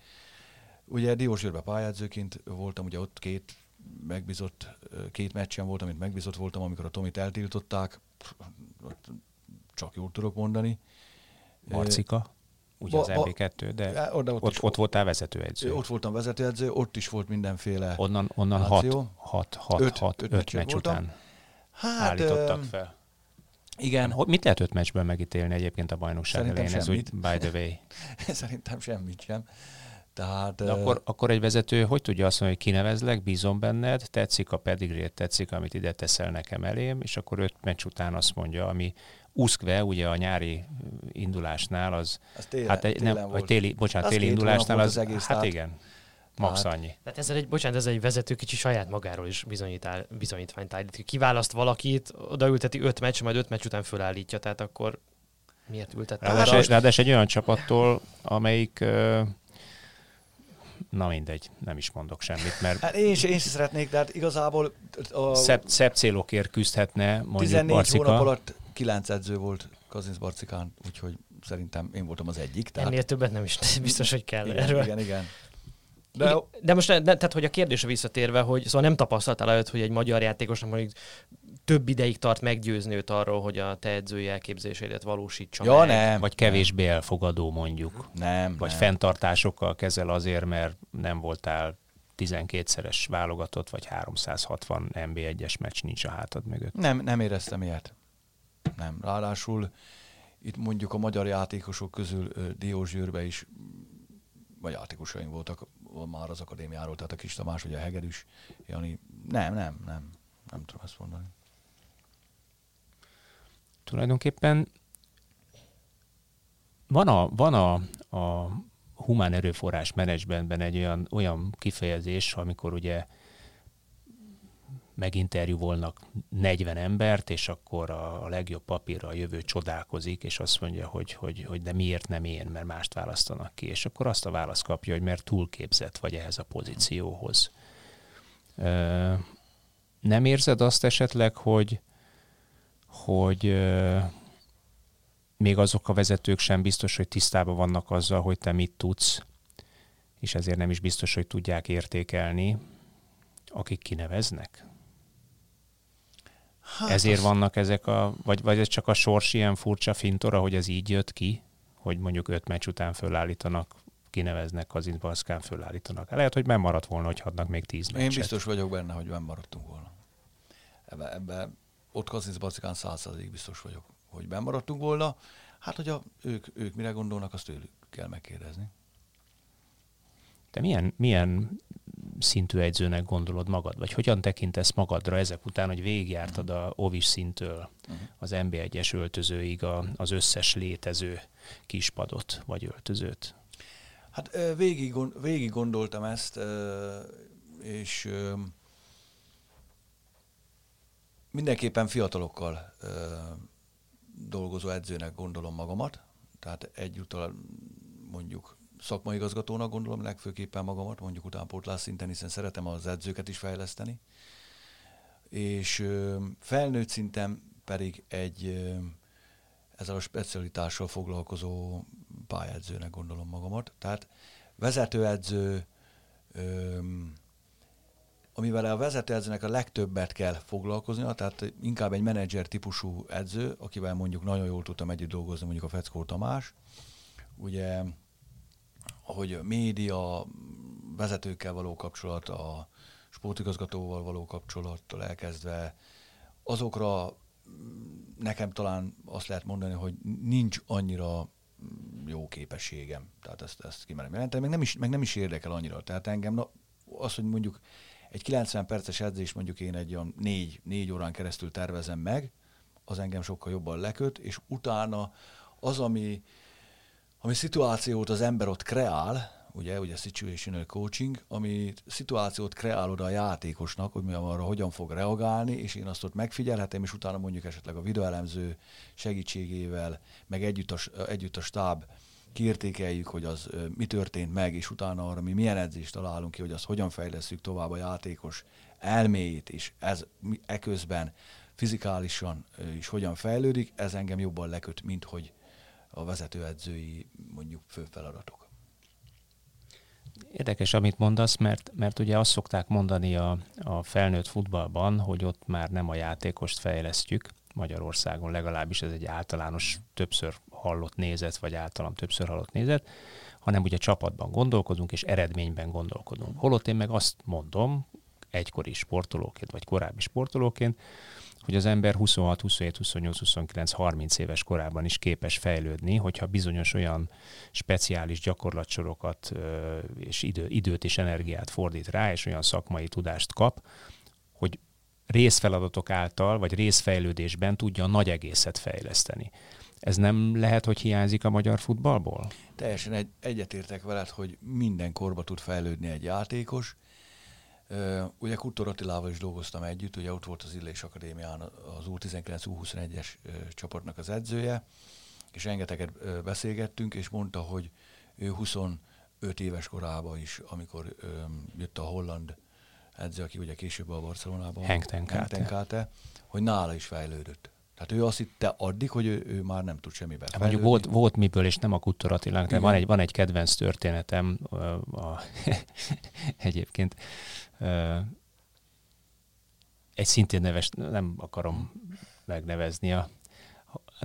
Ugye Diósgyőrbe pályázőként voltam, ugye ott két megbízott, két meccsen voltam, amit megbízott voltam, amikor a Tomit eltiltották, ott csak jól tudok mondani. Marcika, ugye az ba- ba- MB2, de Ö, oda, ott, ott, ott voltál vezetőedző. Ott voltam vezetőedző, ott is volt mindenféle... Onnan, onnan hat, Láció. hat, hat, Öt- hat, öt öt, meccs voltam. után Hát, állítottak fel. Igen, mit lehet öt meccsből megítélni egyébként a bajnokság Szerintem elején? Ez úgy, semmit. by the way. *laughs* szerintem semmit sem. Tehát... De akkor, akkor egy vezető hogy tudja azt mondani, hogy kinevezlek, bízom benned, tetszik a pedigrét, tetszik, amit ide teszel nekem elém, és akkor öt meccs után azt mondja, ami úszkve, ugye a nyári indulásnál az, az télen, hát egy, télen nem, vagy volt. téli, bocsánat, Az téli indulásnál az, az egész, hát tehát- igen, max tehát- annyi. Tehát ezzel egy, bocsánat, ez egy vezető kicsi saját magáról is bizonyítál, bizonyítványt állít. Kiválaszt valakit, odaülteti öt meccs, majd öt meccs után fölállítja, tehát akkor miért ültette Ráadásul, egy- ráadásul egy olyan csapattól, amelyik, ö, na mindegy, nem is mondok semmit, mert Hát én is, én is szeretnék, de hát igazából a szebb, szebb célokért küzdhetne mondjuk 14 Barcika. hónap alatt 9 edző volt Kazinsz Barcikán, úgyhogy szerintem én voltam az egyik. Tehát Ennél többet nem is *laughs* biztos, hogy kell igen, erről. igen, igen. De De, de most, ne, tehát hogy a kérdésre visszatérve, hogy szóval nem tapasztaltál előtt, hogy egy magyar játékosnak mondjuk több ideig tart meggyőzni őt arról, hogy a te edzői elképzeléseidet valósítsa ja, meg. nem. Vagy kevésbé elfogadó mondjuk. Nem, Vagy nem. fenntartásokkal kezel azért, mert nem voltál 12-szeres válogatott, vagy 360 NB1-es meccs nincs a hátad mögött. Nem, nem éreztem ilyet. Nem. Ráadásul itt mondjuk a magyar játékosok közül ö, Diósgyőrbe is vagy játékosaink voltak már az akadémiáról, tehát a Kis Tamás, ugye a Hegedűs, Jani. Nem, nem, nem. Nem tudom ezt mondani. Tulajdonképpen van a, van a, a humán erőforrás menedzsmentben egy olyan, olyan kifejezés, amikor ugye meginterjúvolnak 40 embert, és akkor a, a legjobb papírra a jövő csodálkozik, és azt mondja, hogy, hogy, hogy de miért nem én, mert mást választanak ki. És akkor azt a választ kapja, hogy mert túlképzett vagy ehhez a pozícióhoz. Ö, nem érzed azt esetleg, hogy, hogy ö, még azok a vezetők sem biztos, hogy tisztában vannak azzal, hogy te mit tudsz, és ezért nem is biztos, hogy tudják értékelni, akik kineveznek? Hát Ezért az- vannak ezek a, vagy, vagy ez csak a sors ilyen furcsa fintora, hogy ez így jött ki, hogy mondjuk öt meccs után fölállítanak, kineveznek, Kazint Baszkán fölállítanak. Lehet, hogy megmaradt volna, hogy hadnak még tíz Én meccset. biztos vagyok benne, hogy benn maradtunk volna. Ebbe, ebbe ott Kazinc Bacikán százszerzalék biztos vagyok, hogy bemaradtunk volna. Hát, hogy a, ők, ők mire gondolnak, azt tőlük kell megkérdezni. Te milyen, milyen szintű edzőnek gondolod magad, vagy hogyan tekintesz magadra ezek után, hogy végigjártad a Ovis szintől az NB1-es öltözőig a, az összes létező kispadot vagy öltözőt? Hát végig, végig gondoltam ezt, és mindenképpen fiatalokkal dolgozó edzőnek gondolom magamat, tehát egyúttal mondjuk szakmai igazgatónak gondolom legfőképpen magamat, mondjuk utánpótlás szinten, hiszen szeretem az edzőket is fejleszteni. És felnőtt szinten pedig egy ezzel a specialitással foglalkozó pályedzőnek gondolom magamat. Tehát vezetőedző, amivel a vezetőedzőnek a legtöbbet kell foglalkoznia, tehát inkább egy menedzser típusú edző, akivel mondjuk nagyon jól tudtam együtt dolgozni, mondjuk a Feckó Tamás, ugye hogy média, vezetőkkel való kapcsolat, a sportigazgatóval való kapcsolattól elkezdve, azokra nekem talán azt lehet mondani, hogy nincs annyira jó képességem. Tehát ezt, ezt kimerem jelenteni, meg nem, is, meg nem is érdekel annyira. Tehát engem na, az, hogy mondjuk egy 90 perces edzés mondjuk én egy olyan négy, négy órán keresztül tervezem meg, az engem sokkal jobban leköt, és utána az, ami, ami szituációt az ember ott kreál, ugye, ugye situational coaching, ami szituációt kreál oda a játékosnak, hogy mi arra hogyan fog reagálni, és én azt ott megfigyelhetem, és utána mondjuk esetleg a videoelemző segítségével, meg együtt a, együtt a stáb kiértékeljük, hogy az mi történt meg, és utána arra mi milyen edzést találunk ki, hogy azt hogyan fejlesztjük tovább a játékos elméjét, és ez eközben fizikálisan is hogyan fejlődik, ez engem jobban leköt, mint hogy a vezetőedzői mondjuk fő feladatok. Érdekes, amit mondasz, mert, mert ugye azt szokták mondani a, a felnőtt futballban, hogy ott már nem a játékost fejlesztjük, Magyarországon legalábbis ez egy általános többször hallott nézet, vagy általam többször hallott nézet, hanem ugye csapatban gondolkodunk, és eredményben gondolkodunk. Holott én meg azt mondom, egykori sportolóként, vagy korábbi sportolóként, hogy az ember 26, 27, 28, 29, 30 éves korában is képes fejlődni, hogyha bizonyos olyan speciális gyakorlatsorokat és idő, időt és energiát fordít rá, és olyan szakmai tudást kap, hogy részfeladatok által, vagy részfejlődésben tudja a nagy egészet fejleszteni. Ez nem lehet, hogy hiányzik a magyar futballból? Teljesen egy, egyetértek veled, hogy minden korba tud fejlődni egy játékos, Ugye Kutor Attilával is dolgoztam együtt, ugye ott volt az Illés Akadémián az U19-U21-es csoportnak az edzője, és rengeteget beszélgettünk, és mondta, hogy ő 25 éves korában is, amikor jött a holland edző, aki ugye később a Barcelonában, Henkten hogy nála is fejlődött. Tehát ő azt hitte addig, hogy ő, ő már nem tud semmiben hát Mondjuk volt, volt miből, és nem a Kuttor Attilának, van egy, van egy kedvenc történetem a, a, *laughs* egyébként egy szintén neves, nem akarom megnevezni a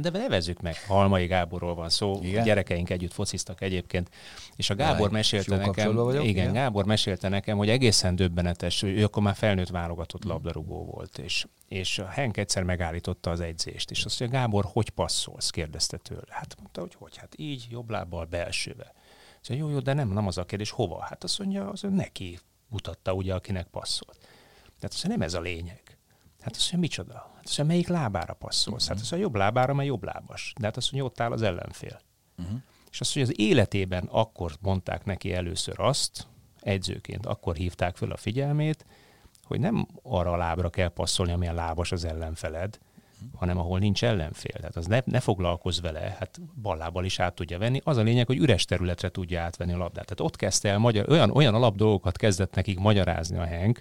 de nevezzük meg, Halmai Gáborról van szó, igen? gyerekeink együtt fociztak egyébként, és a Gábor Jaj, mesélte nekem, vagyok, igen, igen, Gábor mesélte nekem, hogy egészen döbbenetes, ő akkor már felnőtt válogatott labdarúgó volt, és, és a Henk egyszer megállította az edzést, és azt mondja, Gábor, hogy passzolsz? kérdezte tőle. Hát mondta, hogy hogy, hát így, jobb lábbal, belsővel. Szóval jó, jó, de nem, nem az a kérdés, hova? Hát azt mondja, az neki mutatta ugye, akinek passzolt. Tehát azt nem ez a lényeg. Hát azt mondja, micsoda? Azt mondja, melyik lábára passzolsz? Uh-huh. Hát mhm. azt mondja, jobb lábára, mert jobb lábas. De hát azt mondja, ott áll az ellenfél. Uh-huh. És azt mondja, az életében akkor mondták neki először azt, edzőként, akkor hívták föl a figyelmét, hogy nem arra a lábra kell passzolni, amilyen lábas az ellenfeled, hanem ahol nincs ellenfél. Tehát az ne, ne foglalkozz vele, hát ballábbal is át tudja venni. Az a lényeg, hogy üres területre tudja átvenni a labdát. Tehát ott kezdte el magyar, olyan, olyan alap dolgokat kezdett nekik magyarázni a Henk,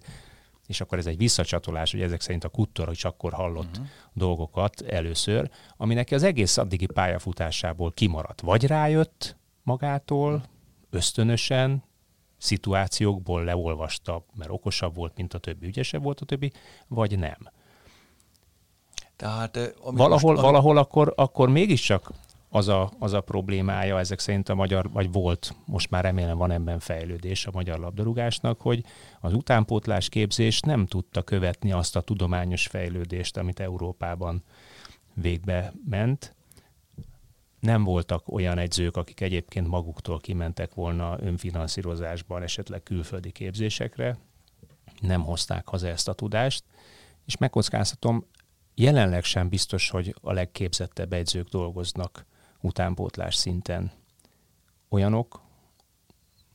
és akkor ez egy visszacsatolás, hogy ezek szerint a Kuttor hogy akkor hallott uh-huh. dolgokat először, ami neki az egész addigi pályafutásából kimaradt. Vagy rájött magától, ösztönösen, szituációkból leolvasta, mert okosabb volt, mint a többi, ügyesebb volt a többi, vagy nem. Tehát, valahol, most, valahol akkor, akkor mégiscsak az a, az a problémája ezek szerint a magyar, vagy volt, most már remélem van ebben fejlődés a magyar labdarúgásnak, hogy az utánpótlás képzés nem tudta követni azt a tudományos fejlődést, amit Európában végbe ment. Nem voltak olyan egyzők, akik egyébként maguktól kimentek volna önfinanszírozásban, esetleg külföldi képzésekre, nem hozták haza ezt a tudást, és megkockáztatom, jelenleg sem biztos, hogy a legképzettebb egyzők dolgoznak utánpótlás szinten. Olyanok,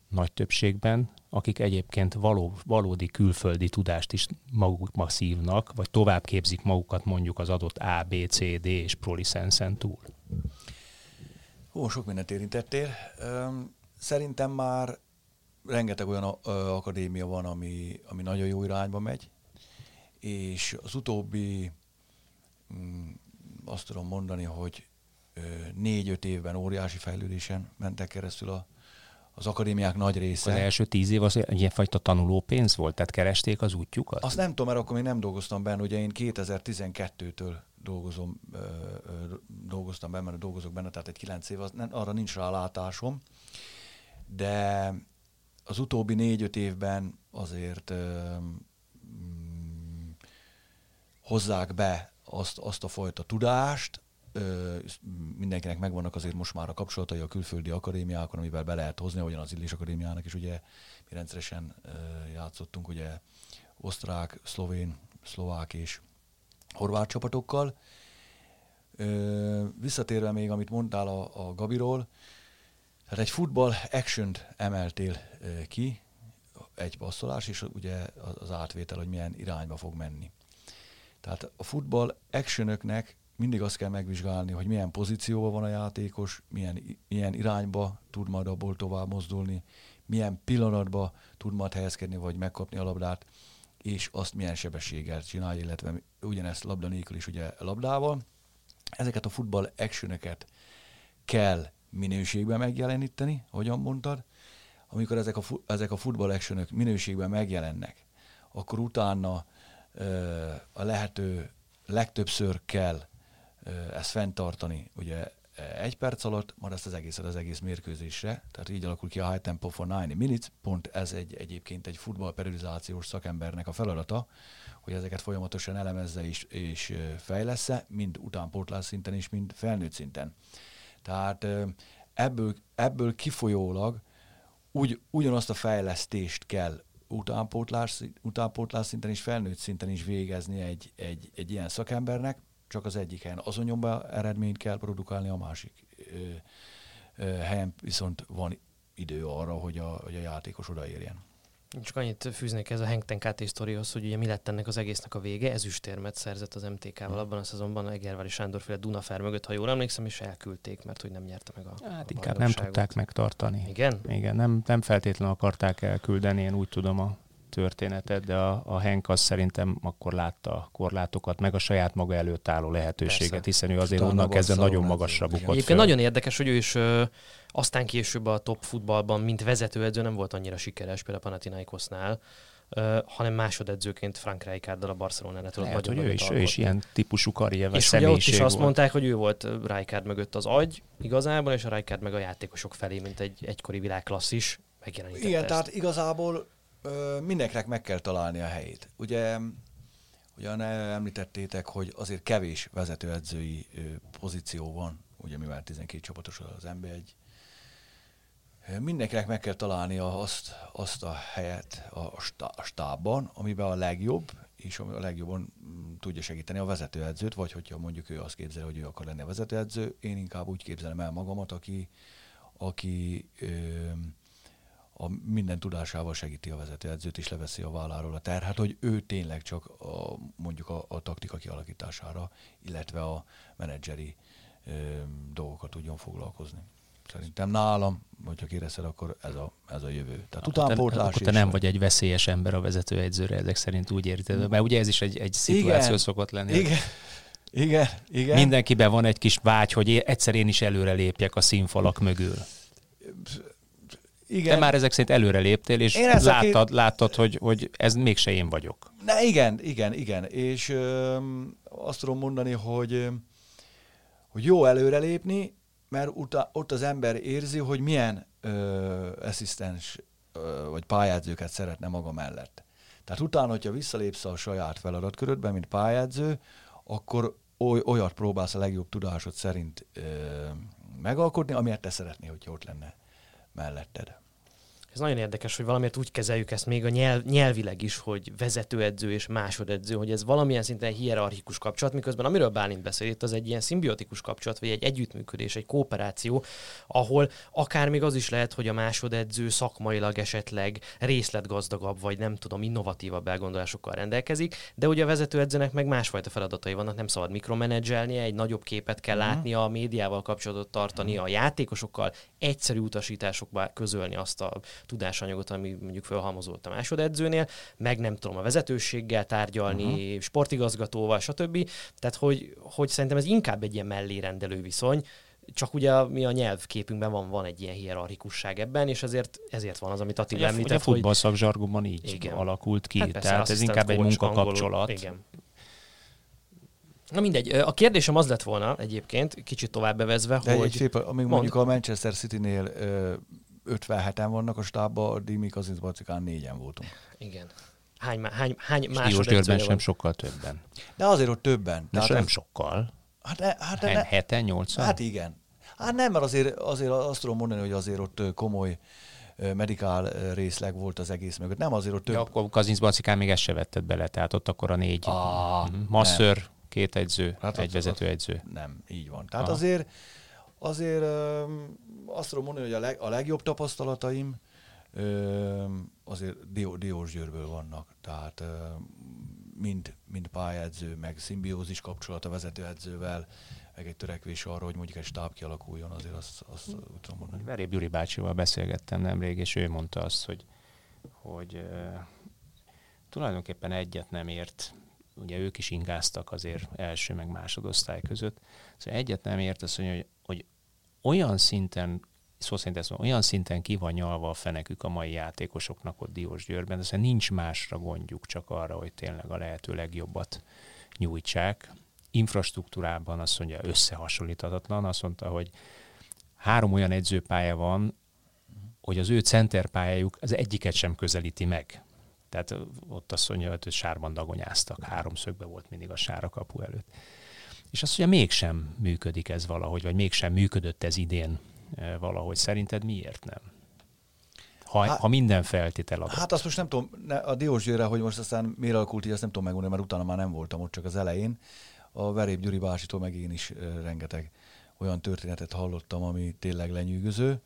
nagy többségben, akik egyébként való, valódi külföldi tudást is magukba szívnak, vagy tovább képzik magukat mondjuk az adott A, B, C, D és prolicenszen túl. Ó, sok mindent érintettél. Szerintem már rengeteg olyan akadémia van, ami, ami nagyon jó irányba megy, és az utóbbi, mm, azt tudom mondani, hogy négy-öt évben óriási fejlődésen mentek keresztül a, az akadémiák nagy része. Az első tíz év az ilyenfajta tanulópénz volt, tehát keresték az útjukat? Azt nem tudom, mert akkor még nem dolgoztam benne, ugye én 2012-től dolgozom, dolgoztam benne, mert dolgozok benne, tehát egy kilenc év, az, nem, arra nincs rá látásom, de az utóbbi négy-öt évben azért mm, hozzák be azt, azt a fajta tudást, ö, mindenkinek megvannak azért most már a kapcsolatai a külföldi akadémiákon, amivel be lehet hozni, ahogyan az Illés Akadémiának is ugye mi rendszeresen ö, játszottunk, ugye osztrák, szlovén, szlovák és horvát csapatokkal. Ö, visszatérve még, amit mondtál a, a Gabiról, tehát egy futball action emeltél ö, ki, egy passzolás, és ugye az átvétel, hogy milyen irányba fog menni. Tehát a futball actionöknek mindig azt kell megvizsgálni, hogy milyen pozícióban van a játékos, milyen, milyen irányba tud majd abból tovább mozdulni, milyen pillanatba tud majd helyezkedni, vagy megkapni a labdát, és azt milyen sebességgel csinálja, illetve ugyanezt labda nélkül is ugye labdával. Ezeket a futball actioneket kell minőségben megjeleníteni, hogyan mondtad. Amikor ezek a, ezek a futball actionök minőségben megjelennek, akkor utána ö, a lehető legtöbbször kell ezt fenntartani ugye egy perc alatt, majd ezt az egészet az egész mérkőzésre, tehát így alakul ki a High Tempo for 90 Minutes, pont ez egy, egyébként egy futballperiodizációs szakembernek a feladata, hogy ezeket folyamatosan elemezze és, és fejlesz mind utánpótlás szinten és mind felnőtt szinten. Tehát ebből, ebből kifolyólag úgy, ugyanazt a fejlesztést kell utánpótlás, utánpótlás szinten és felnőtt szinten is végezni egy, egy, egy ilyen szakembernek, csak az egyik helyen azonnyomban eredményt kell produkálni, a másik ö, ö, helyen viszont van idő arra, hogy a, hogy a játékos odaérjen. Csak annyit fűznék ez a Hengten KT sztorihoz, hogy ugye mi lett ennek az egésznek a vége, ezüstérmet szerzett az MTK-val abban a szezonban, Egervári Sándorféle Dunafer mögött, ha jól emlékszem, és elküldték, mert hogy nem nyerte meg a Hát a inkább nem tudták megtartani. Igen? Igen, nem, nem feltétlenül akarták elküldeni, én úgy tudom a történetet, de a, a Henk az szerintem akkor látta a korlátokat, meg a saját maga előtt álló lehetőséget, Persze. hiszen ő azért onnan kezdve nagyon magasra bukott Egyébként föl. nagyon érdekes, hogy ő is ö, aztán később a top futballban, mint vezetőedző nem volt annyira sikeres, például a Panathinaikosnál, Uh, hanem másodedzőként Frank Rijkaarddal a Barcelonánál tudott nagyon hogy ő is, ő is ilyen típusú karrier És ugye ott is azt volt. mondták, hogy ő volt Rijkaard mögött az agy igazából, és a Rijkaard meg a játékosok felé, mint egy egykori világklasszis megjelenítette Igen, ezt. tehát igazából mindenkinek meg kell találni a helyét. Ugye Ugyan említettétek, hogy azért kevés vezetőedzői pozíció van, ugye mivel 12 csapatos az NB1. Mindenkinek meg kell találnia azt, azt a helyet a, stá- a stábban, amiben a legjobb, és ami a legjobban mm, tudja segíteni a vezetőedzőt, vagy hogyha mondjuk ő azt képzel, hogy ő akar lenni a vezetőedző, én inkább úgy képzelem el magamat, aki, aki ö, a minden tudásával segíti a vezetőedzőt, és leveszi a válláról a terhet, hogy ő tényleg csak a, mondjuk a, a taktika kialakítására, illetve a menedzseri ö, dolgokat tudjon foglalkozni. Szerintem nálam, hogyha kérdezed, akkor ez a, ez a jövő. Tehát utánpótlás Akkor te nem vagy egy veszélyes ember a vezetőedzőre, ezek szerint úgy érted, mert ugye ez is egy, egy szituáció igen, szokott lenni. Igen, igen, igen. Mindenkiben van egy kis vágy, hogy egyszer én is előre lépjek a színfalak mögül. Igen. Te már ezek szerint előre léptél, és láttad, aki... láttad hogy, hogy ez mégse én vagyok. Na igen, igen, igen. És ö, azt tudom mondani, hogy, hogy jó előrelépni, mert uta, ott az ember érzi, hogy milyen ö, asszisztens ö, vagy pályázőket szeretne maga mellett. Tehát utána, hogyha visszalépsz a saját feladatkörödbe, mint pályáző, akkor oly, olyat próbálsz a legjobb tudásod szerint ö, megalkotni, amiért te szeretnél, hogyha ott lenne melletted. Ez nagyon érdekes, hogy valamiért úgy kezeljük ezt még a nyelv, nyelvileg is, hogy vezetőedző és másodedző, hogy ez valamilyen szinten hierarchikus kapcsolat, miközben amiről Bálint beszél itt, az egy ilyen szimbiotikus kapcsolat, vagy egy együttműködés, egy kooperáció, ahol akár még az is lehet, hogy a másodedző szakmailag esetleg részletgazdagabb, vagy nem tudom, innovatívabb elgondolásokkal rendelkezik, de ugye a vezetőedzőnek meg másfajta feladatai vannak, nem szabad mikromenedzselnie, egy nagyobb képet kell uh-huh. látnia, a médiával kapcsolatot tartani, uh-huh. a játékosokkal egyszerű utasításokba közölni azt a tudásanyagot, ami mondjuk felhalmozott a másodedzőnél, meg nem tudom a vezetőséggel tárgyalni, uh-huh. sportigazgatóval, stb. Tehát, hogy, hogy szerintem ez inkább egy ilyen mellérendelő viszony, csak ugye mi a nyelvképünkben van, van egy ilyen hierarchikusság ebben, és ezért, ezért van az, amit Attila említett. Ugye a futballszakzsargonban így igen. alakult ki, hát persze, tehát ez inkább egy munkakapcsolat. Igen. Na mindegy, a kérdésem az lett volna egyébként, kicsit tovább bevezve, De hogy... Egy szép, amíg mondjuk a Manchester City-nél 57-en vannak a stábban, addig mi Kazinszbacikán négyen voltunk. Igen. Hány, hány, hány másodedzője sem sokkal többen. De azért ott többen. De nem az... sokkal. Hát, ne, hát ne, ne, heten, nyolcan? Hát igen. Hát nem, mert azért, azért azt tudom mondani, hogy azért ott komoly medikál részleg volt az egész mögött. Nem azért ott több... Ja, akkor Kazinszbacikán még ezt se vetted bele, tehát ott akkor a négy ah, masször, két egyző, hát egy vezetőegyző. Nem, így van. Tehát Aha. azért azért azt tudom mondani, hogy a, leg, a legjobb tapasztalataim azért Dió, Diós Győrből vannak. Tehát mind, mind pályáző, meg szimbiózis kapcsolat a vezetőedzővel, meg egy törekvés arra, hogy mondjuk egy stáb kialakuljon, azért azt, azt tudom mondani. Veréb Gyuri bácsival beszélgettem nemrég, és ő mondta azt, hogy, hogy tulajdonképpen egyet nem ért, ugye ők is ingáztak azért első meg másodosztály között, szóval egyet nem ért azt, hogy, hogy olyan szinten szó szerint ez olyan szinten ki van nyalva a fenekük a mai játékosoknak ott Diós Győrben, de nincs másra gondjuk, csak arra, hogy tényleg a lehető legjobbat nyújtsák. Infrastruktúrában azt mondja összehasonlíthatatlan, azt mondta, hogy három olyan edzőpálya van, hogy az ő centerpályájuk az egyiket sem közelíti meg. Tehát ott azt mondja, hogy sárban dagonyáztak, háromszögbe volt mindig a sára kapu előtt. És azt mondja, mégsem működik ez valahogy, vagy mégsem működött ez idén eh, valahogy. Szerinted miért nem? Ha, hát, ha minden feltétel adott. Hát azt most nem tudom, a Diós Győre, hogy most aztán miért alakult így, azt nem tudom megmondani, mert utána már nem voltam ott, csak az elején. A Verép Gyuri básitól meg én is eh, rengeteg olyan történetet hallottam, ami tényleg lenyűgöző,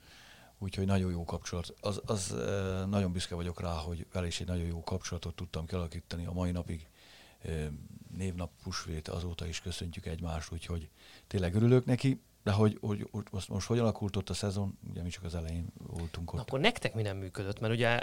úgyhogy nagyon jó kapcsolat. Az, az eh, nagyon büszke vagyok rá, hogy vele is egy nagyon jó kapcsolatot tudtam kialakítani a mai napig névnap pusvét azóta is köszöntjük egymást, úgyhogy tényleg örülök neki. De hogy, hogy, hogy most, most hogy alakult ott a szezon, ugye mi csak az elején voltunk ott. Na, akkor nektek mi nem működött? Mert ugye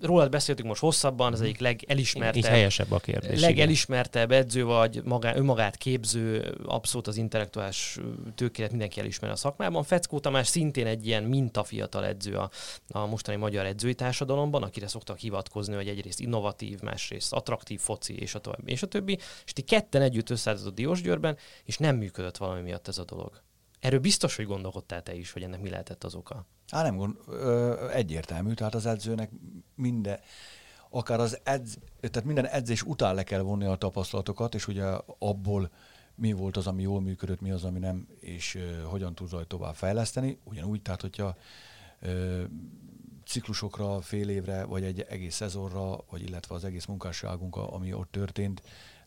rólad beszéltünk most hosszabban, az mhm. egyik legelismertebb, Így helyesebb a kérdés. legelismertebb edző vagy magá, önmagát képző, abszolút az intellektuális tőkélet mindenki elismer a szakmában. Feckó Tamás szintén egy ilyen mintafiatal edző a, a mostani magyar edzői társadalomban, akire szoktak hivatkozni, hogy egyrészt innovatív, másrészt attraktív foci, és a többi, és a többi. És ti ketten együtt összeálltatok a Diósgyőrben, és nem működött valami miatt ez a dolog. Erről biztos, hogy gondolkodtál te is, hogy ennek mi lehetett az oka? Á, nem gond, ö, egyértelmű, tehát az edzőnek minden, akár az edz, tehát minden edzés után le kell vonni a tapasztalatokat, és ugye abból mi volt az, ami jól működött, mi az, ami nem, és ö, hogyan tud tovább fejleszteni. Ugyanúgy, tehát hogyha ö, ciklusokra, fél évre, vagy egy egész szezonra, vagy illetve az egész munkásságunk, ami ott történt,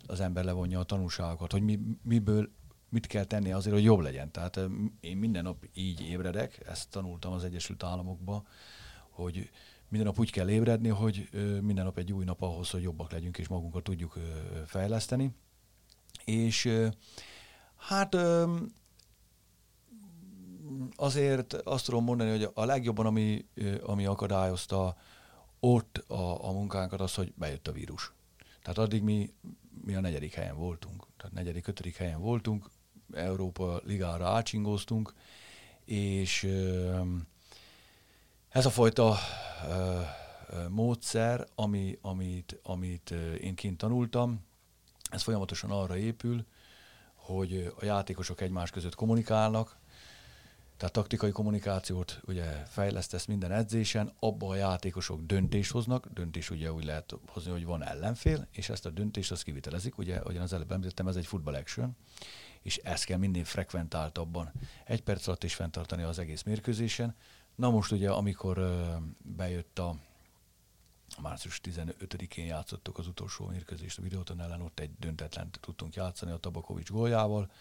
az ember levonja a tanulságokat, hogy mi, miből mit kell tenni azért, hogy jobb legyen. Tehát én minden nap így ébredek, ezt tanultam az Egyesült Államokban, hogy minden nap úgy kell ébredni, hogy minden nap egy új nap ahhoz, hogy jobbak legyünk és magunkat tudjuk fejleszteni. És hát azért azt tudom mondani, hogy a legjobban, ami, ami akadályozta ott a, a munkánkat, az, hogy bejött a vírus. Tehát addig mi, mi a negyedik helyen voltunk, tehát negyedik, ötödik helyen voltunk, Európa Ligára átsingóztunk, és ez a fajta módszer, ami, amit, amit én kint tanultam, ez folyamatosan arra épül, hogy a játékosok egymás között kommunikálnak, tehát taktikai kommunikációt ugye fejlesztesz minden edzésen, abban a játékosok döntést hoznak, döntés ugye úgy lehet hozni, hogy van ellenfél, és ezt a döntést azt kivitelezik, ugye, ahogyan az előbb említettem, ez egy football action, és ezt kell minden frekventáltabban egy perc alatt is fenntartani az egész mérkőzésen. Na most ugye, amikor bejött a március 15-én játszottuk az utolsó mérkőzést a videóton ellen, ott egy döntetlen tudtunk játszani a Tabakovics góljával,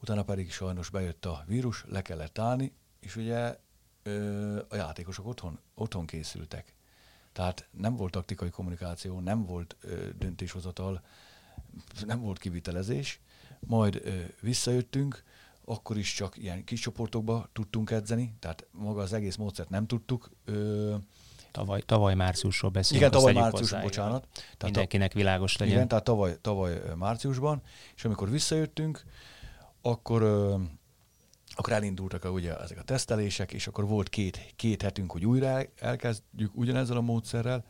utána pedig sajnos bejött a vírus, le kellett állni, és ugye ö, a játékosok otthon, otthon készültek. Tehát nem volt taktikai kommunikáció, nem volt ö, döntéshozatal, nem volt kivitelezés, majd ö, visszajöttünk, akkor is csak ilyen kis csoportokba tudtunk edzeni, tehát maga az egész módszert nem tudtuk ö, Tavaly, tavaly márciusról beszélünk. Igen, tavaly március, hozzá, bocsánat. Tehát mindenkinek világos legyen. Igen, tehát tavaly, tavaly márciusban, és amikor visszajöttünk, akkor, akkor elindultak a, ugye ezek a tesztelések, és akkor volt két, két hetünk, hogy újra elkezdjük ugyanezzel a módszerrel,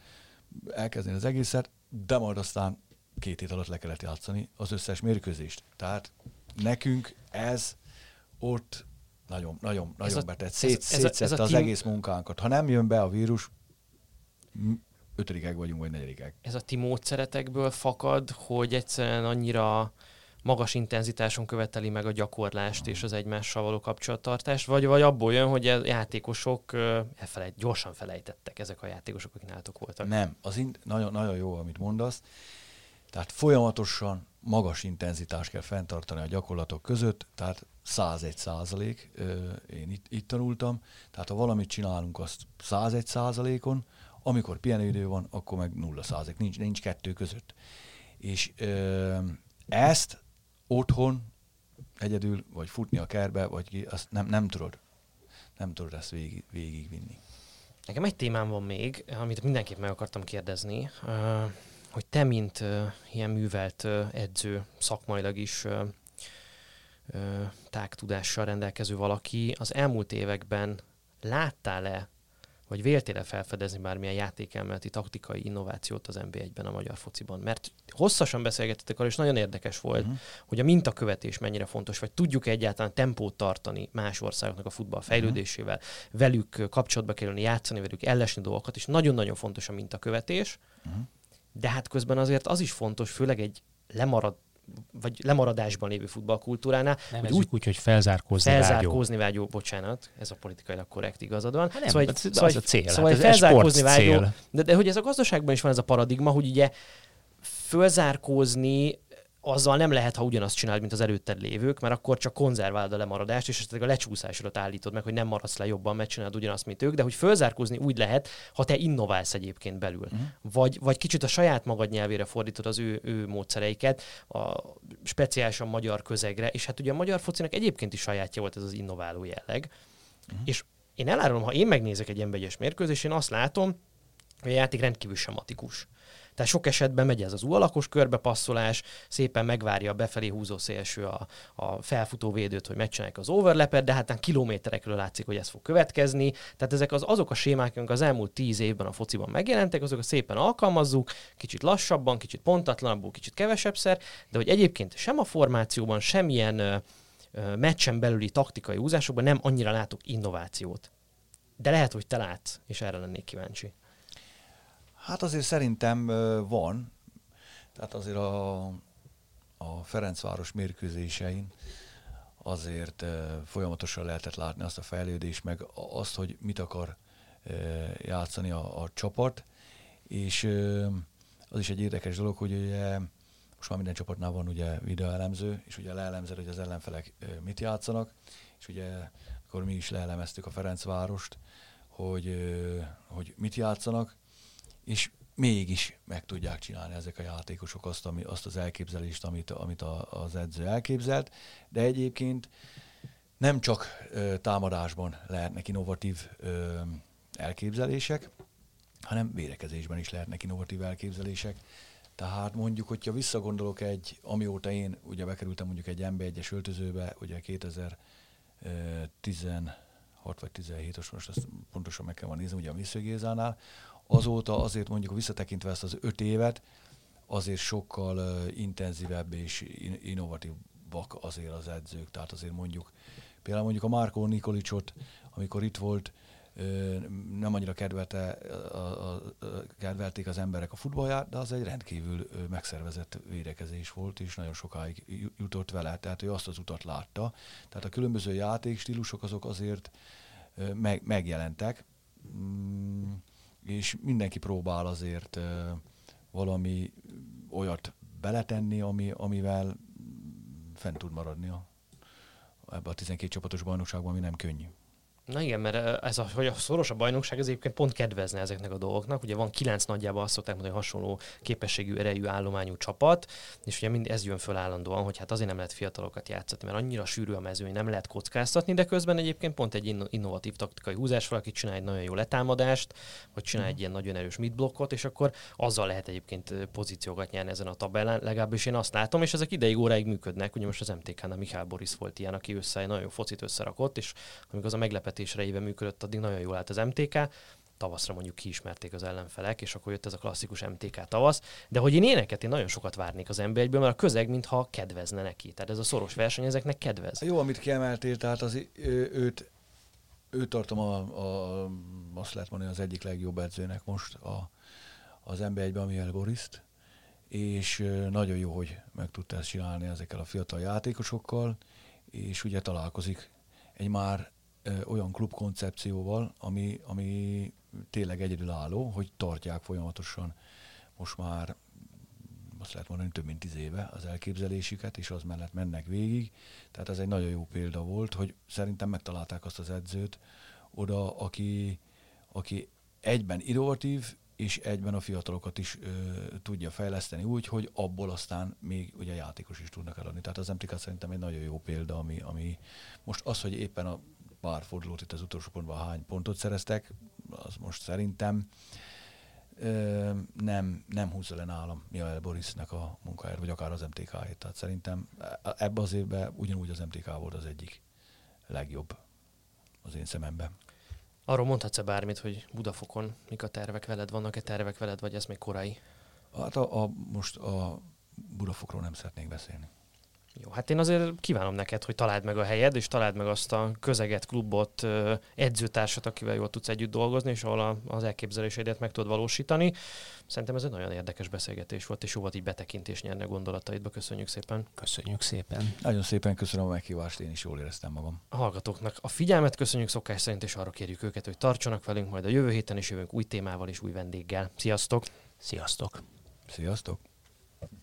elkezdeni az egészet, de majd aztán két hét alatt le kellett játszani az összes mérkőzést. Tehát nekünk ez ott nagyon, nagyon, nagyon betett. Szét, ez, ez, ez a az team... egész munkánkat. Ha nem jön be a vírus, ötödikek vagyunk, vagy negyedikek. Ez a ti módszeretekből fakad, hogy egyszerűen annyira magas intenzitáson követeli meg a gyakorlást és az egymással való kapcsolattartást, vagy, vagy abból jön, hogy a játékosok elfelejt, gyorsan felejtettek ezek a játékosok, akik nálatok voltak? Nem, az in- nagyon, nagyon jó, amit mondasz. Tehát folyamatosan magas intenzitást kell fenntartani a gyakorlatok között, tehát 101 százalék, én itt, itt tanultam, tehát ha valamit csinálunk, azt 101 százalékon, amikor pihenőidő van, akkor meg 0 százalék, nincs, nincs kettő között. És ö, ezt otthon egyedül, vagy futni a kerbe, vagy ki, azt nem, nem tudod. Nem tudod ezt végig, végigvinni. Nekem egy témám van még, amit mindenképp meg akartam kérdezni, hogy te, mint ilyen művelt edző, szakmailag is tágtudással rendelkező valaki, az elmúlt években láttál-e vagy véltél felfedezni bármilyen játékelméleti taktikai innovációt az NB1-ben a magyar fociban? Mert hosszasan beszélgettetek arról, és nagyon érdekes volt, uh-huh. hogy a mintakövetés mennyire fontos, vagy tudjuk egyáltalán tempót tartani más országoknak a futball mhm. fejlődésével, uh-huh. velük kapcsolatba kerülni, játszani velük, ellesni dolgokat, és nagyon-nagyon fontos a mintakövetés, uh-huh. De hát közben azért az is fontos, főleg egy lemarad, vagy lemaradásban lévő futballkultúránál. Nem hogy úgy, úgy, hogy felzárkózni, felzárkózni vágyó. vágyó. bocsánat, ez a politikailag korrekt igazad van. Hát nem, szóval, ez, szóval, az a cél. Szóval hát ez felzárkózni vágyó, de, de hogy ez a gazdaságban is van ez a paradigma, hogy ugye fölzárkózni azzal nem lehet, ha ugyanazt csinálod, mint az előtted lévők, mert akkor csak konzerválod a lemaradást, és esetleg a lecsúszásodat állítod meg, hogy nem maradsz le jobban, mert csinálod ugyanazt, mint ők, de hogy fölzárkózni úgy lehet, ha te innoválsz egyébként belül. Uh-huh. Vagy, vagy kicsit a saját magad nyelvére fordítod az ő, ő módszereiket, a speciálisan magyar közegre, és hát ugye a magyar focinak egyébként is sajátja volt ez az innováló jelleg. Uh-huh. És én elárulom, ha én megnézek egy emberes mérkőzést, én azt látom, hogy a játék rendkívül sematikus. Tehát sok esetben megy ez az U-alakos körbepasszolás, szépen megvárja a befelé húzó szélső a, a felfutó védőt, hogy megcsinálják az overlepet, de hát kilométerekről látszik, hogy ez fog következni. Tehát ezek az, azok a sémák, amik az elmúlt tíz évben a fociban megjelentek, azokat szépen alkalmazzuk, kicsit lassabban, kicsit pontatlanabbul, kicsit kevesebbszer, de hogy egyébként sem a formációban, semmilyen meccsen belüli taktikai húzásokban nem annyira látok innovációt. De lehet, hogy te látsz, és erre lennék kíváncsi. Hát azért szerintem van. Tehát azért a, a Ferencváros mérkőzésein azért folyamatosan lehetett látni azt a fejlődést, meg azt, hogy mit akar játszani a, a csapat, és az is egy érdekes dolog, hogy ugye most már minden csapatnál van ugye videoelemző, és ugye leelemzed, hogy az ellenfelek mit játszanak, és ugye akkor mi is leelemeztük a Ferencvárost, hogy, hogy mit játszanak, és mégis meg tudják csinálni ezek a játékosok azt, ami, azt az elképzelést, amit, amit a, az edző elképzelt, de egyébként nem csak ö, támadásban lehetnek innovatív ö, elképzelések, hanem védekezésben is lehetnek innovatív elképzelések. Tehát mondjuk, hogyha visszagondolok egy, amióta én ugye bekerültem mondjuk egy MB1-es öltözőbe, ugye 2016 vagy 17-os, most azt pontosan meg kell van nézni, ugye a Viszögézánál, Azóta azért mondjuk visszatekintve ezt az öt évet, azért sokkal uh, intenzívebb és in- innovatívabbak azért az edzők. Tehát azért mondjuk Például mondjuk a Márkó Nikolicsot, amikor itt volt, nem annyira kedvelte, a, a, kedvelték az emberek a futballját, de az egy rendkívül megszervezett védekezés volt, és nagyon sokáig jutott vele, tehát ő azt az utat látta. Tehát a különböző játékstílusok azok azért meg, megjelentek, mm, és mindenki próbál azért valami olyat beletenni, ami, amivel fent tud maradni a, ebbe a 12 csapatos bajnokságban, ami nem könnyű. Na igen, mert ez a, hogy a szoros a bajnokság az egyébként pont kedvezne ezeknek a dolgoknak. Ugye van kilenc nagyjából azt szokták mondani, hogy hasonló képességű, erejű, állományú csapat, és ugye mind ez jön föl állandóan, hogy hát azért nem lehet fiatalokat játszani, mert annyira sűrű a mező, hogy nem lehet kockáztatni, de közben egyébként pont egy innovatív taktikai húzás, valaki csinál egy nagyon jó letámadást, vagy csinál egy mhm. ilyen nagyon erős midblokkot, és akkor azzal lehet egyébként pozíciókat nyerni ezen a tabellán, legalábbis én azt látom, és ezek ideig óráig működnek. Ugye most az MTK-nál Mihály Boris volt ilyen, aki össze nagyon jó focit összerakott, és amikor az a meglepet meglepetésre éve működött, addig nagyon jól állt az MTK, tavaszra mondjuk kiismerték az ellenfelek, és akkor jött ez a klasszikus MTK tavasz. De hogy én éneket, én nagyon sokat várnék az nb mert a közeg mintha kedvezne neki. Tehát ez a szoros verseny ezeknek kedvez. Jó, amit kiemeltél, tehát az, ő, őt, őt tartom a, a, azt lehet mondani az egyik legjobb edzőnek most a, az NB1-ben, Miel Boriszt, és nagyon jó, hogy meg tudta ezt csinálni ezekkel a fiatal játékosokkal, és ugye találkozik egy már olyan klubkoncepcióval, ami, ami tényleg egyedülálló, hogy tartják folyamatosan most már azt lehet mondani, több mint tíz éve az elképzelésüket, és az mellett mennek végig. Tehát ez egy nagyon jó példa volt, hogy szerintem megtalálták azt az edzőt oda, aki, aki egyben innovatív, és egyben a fiatalokat is ö, tudja fejleszteni úgy, hogy abból aztán még ugye játékos is tudnak eladni. Tehát az MTK szerintem egy nagyon jó példa, ami, ami most az, hogy éppen a pár fordulót itt az utolsó pontban hány pontot szereztek, az most szerintem ö, nem, nem húzza le nálam Miael Borisnek a munkáját, vagy akár az MTK-ét. Tehát szerintem ebbe az évben ugyanúgy az MTK volt az egyik legjobb az én szememben. Arról mondhatsz-e bármit, hogy Budafokon mik a tervek veled, vannak-e tervek veled, vagy ez még korai? Hát a, a, most a Budafokról nem szeretnék beszélni. Jó, hát én azért kívánom neked, hogy találd meg a helyed, és találd meg azt a közeget, klubot, edzőtársat, akivel jól tudsz együtt dolgozni, és ahol az elképzeléseidet meg tudod valósítani. Szerintem ez egy nagyon érdekes beszélgetés volt, és jó volt így betekintés nyerni a gondolataidba. Köszönjük szépen. Köszönjük szépen. Nagyon szépen köszönöm a meghívást, én is jól éreztem magam. A hallgatóknak a figyelmet köszönjük szokás szerint, és arra kérjük őket, hogy tartsanak velünk majd a jövő héten, és jövünk új témával és új vendéggel. Sziasztok! Sziasztok! Sziasztok!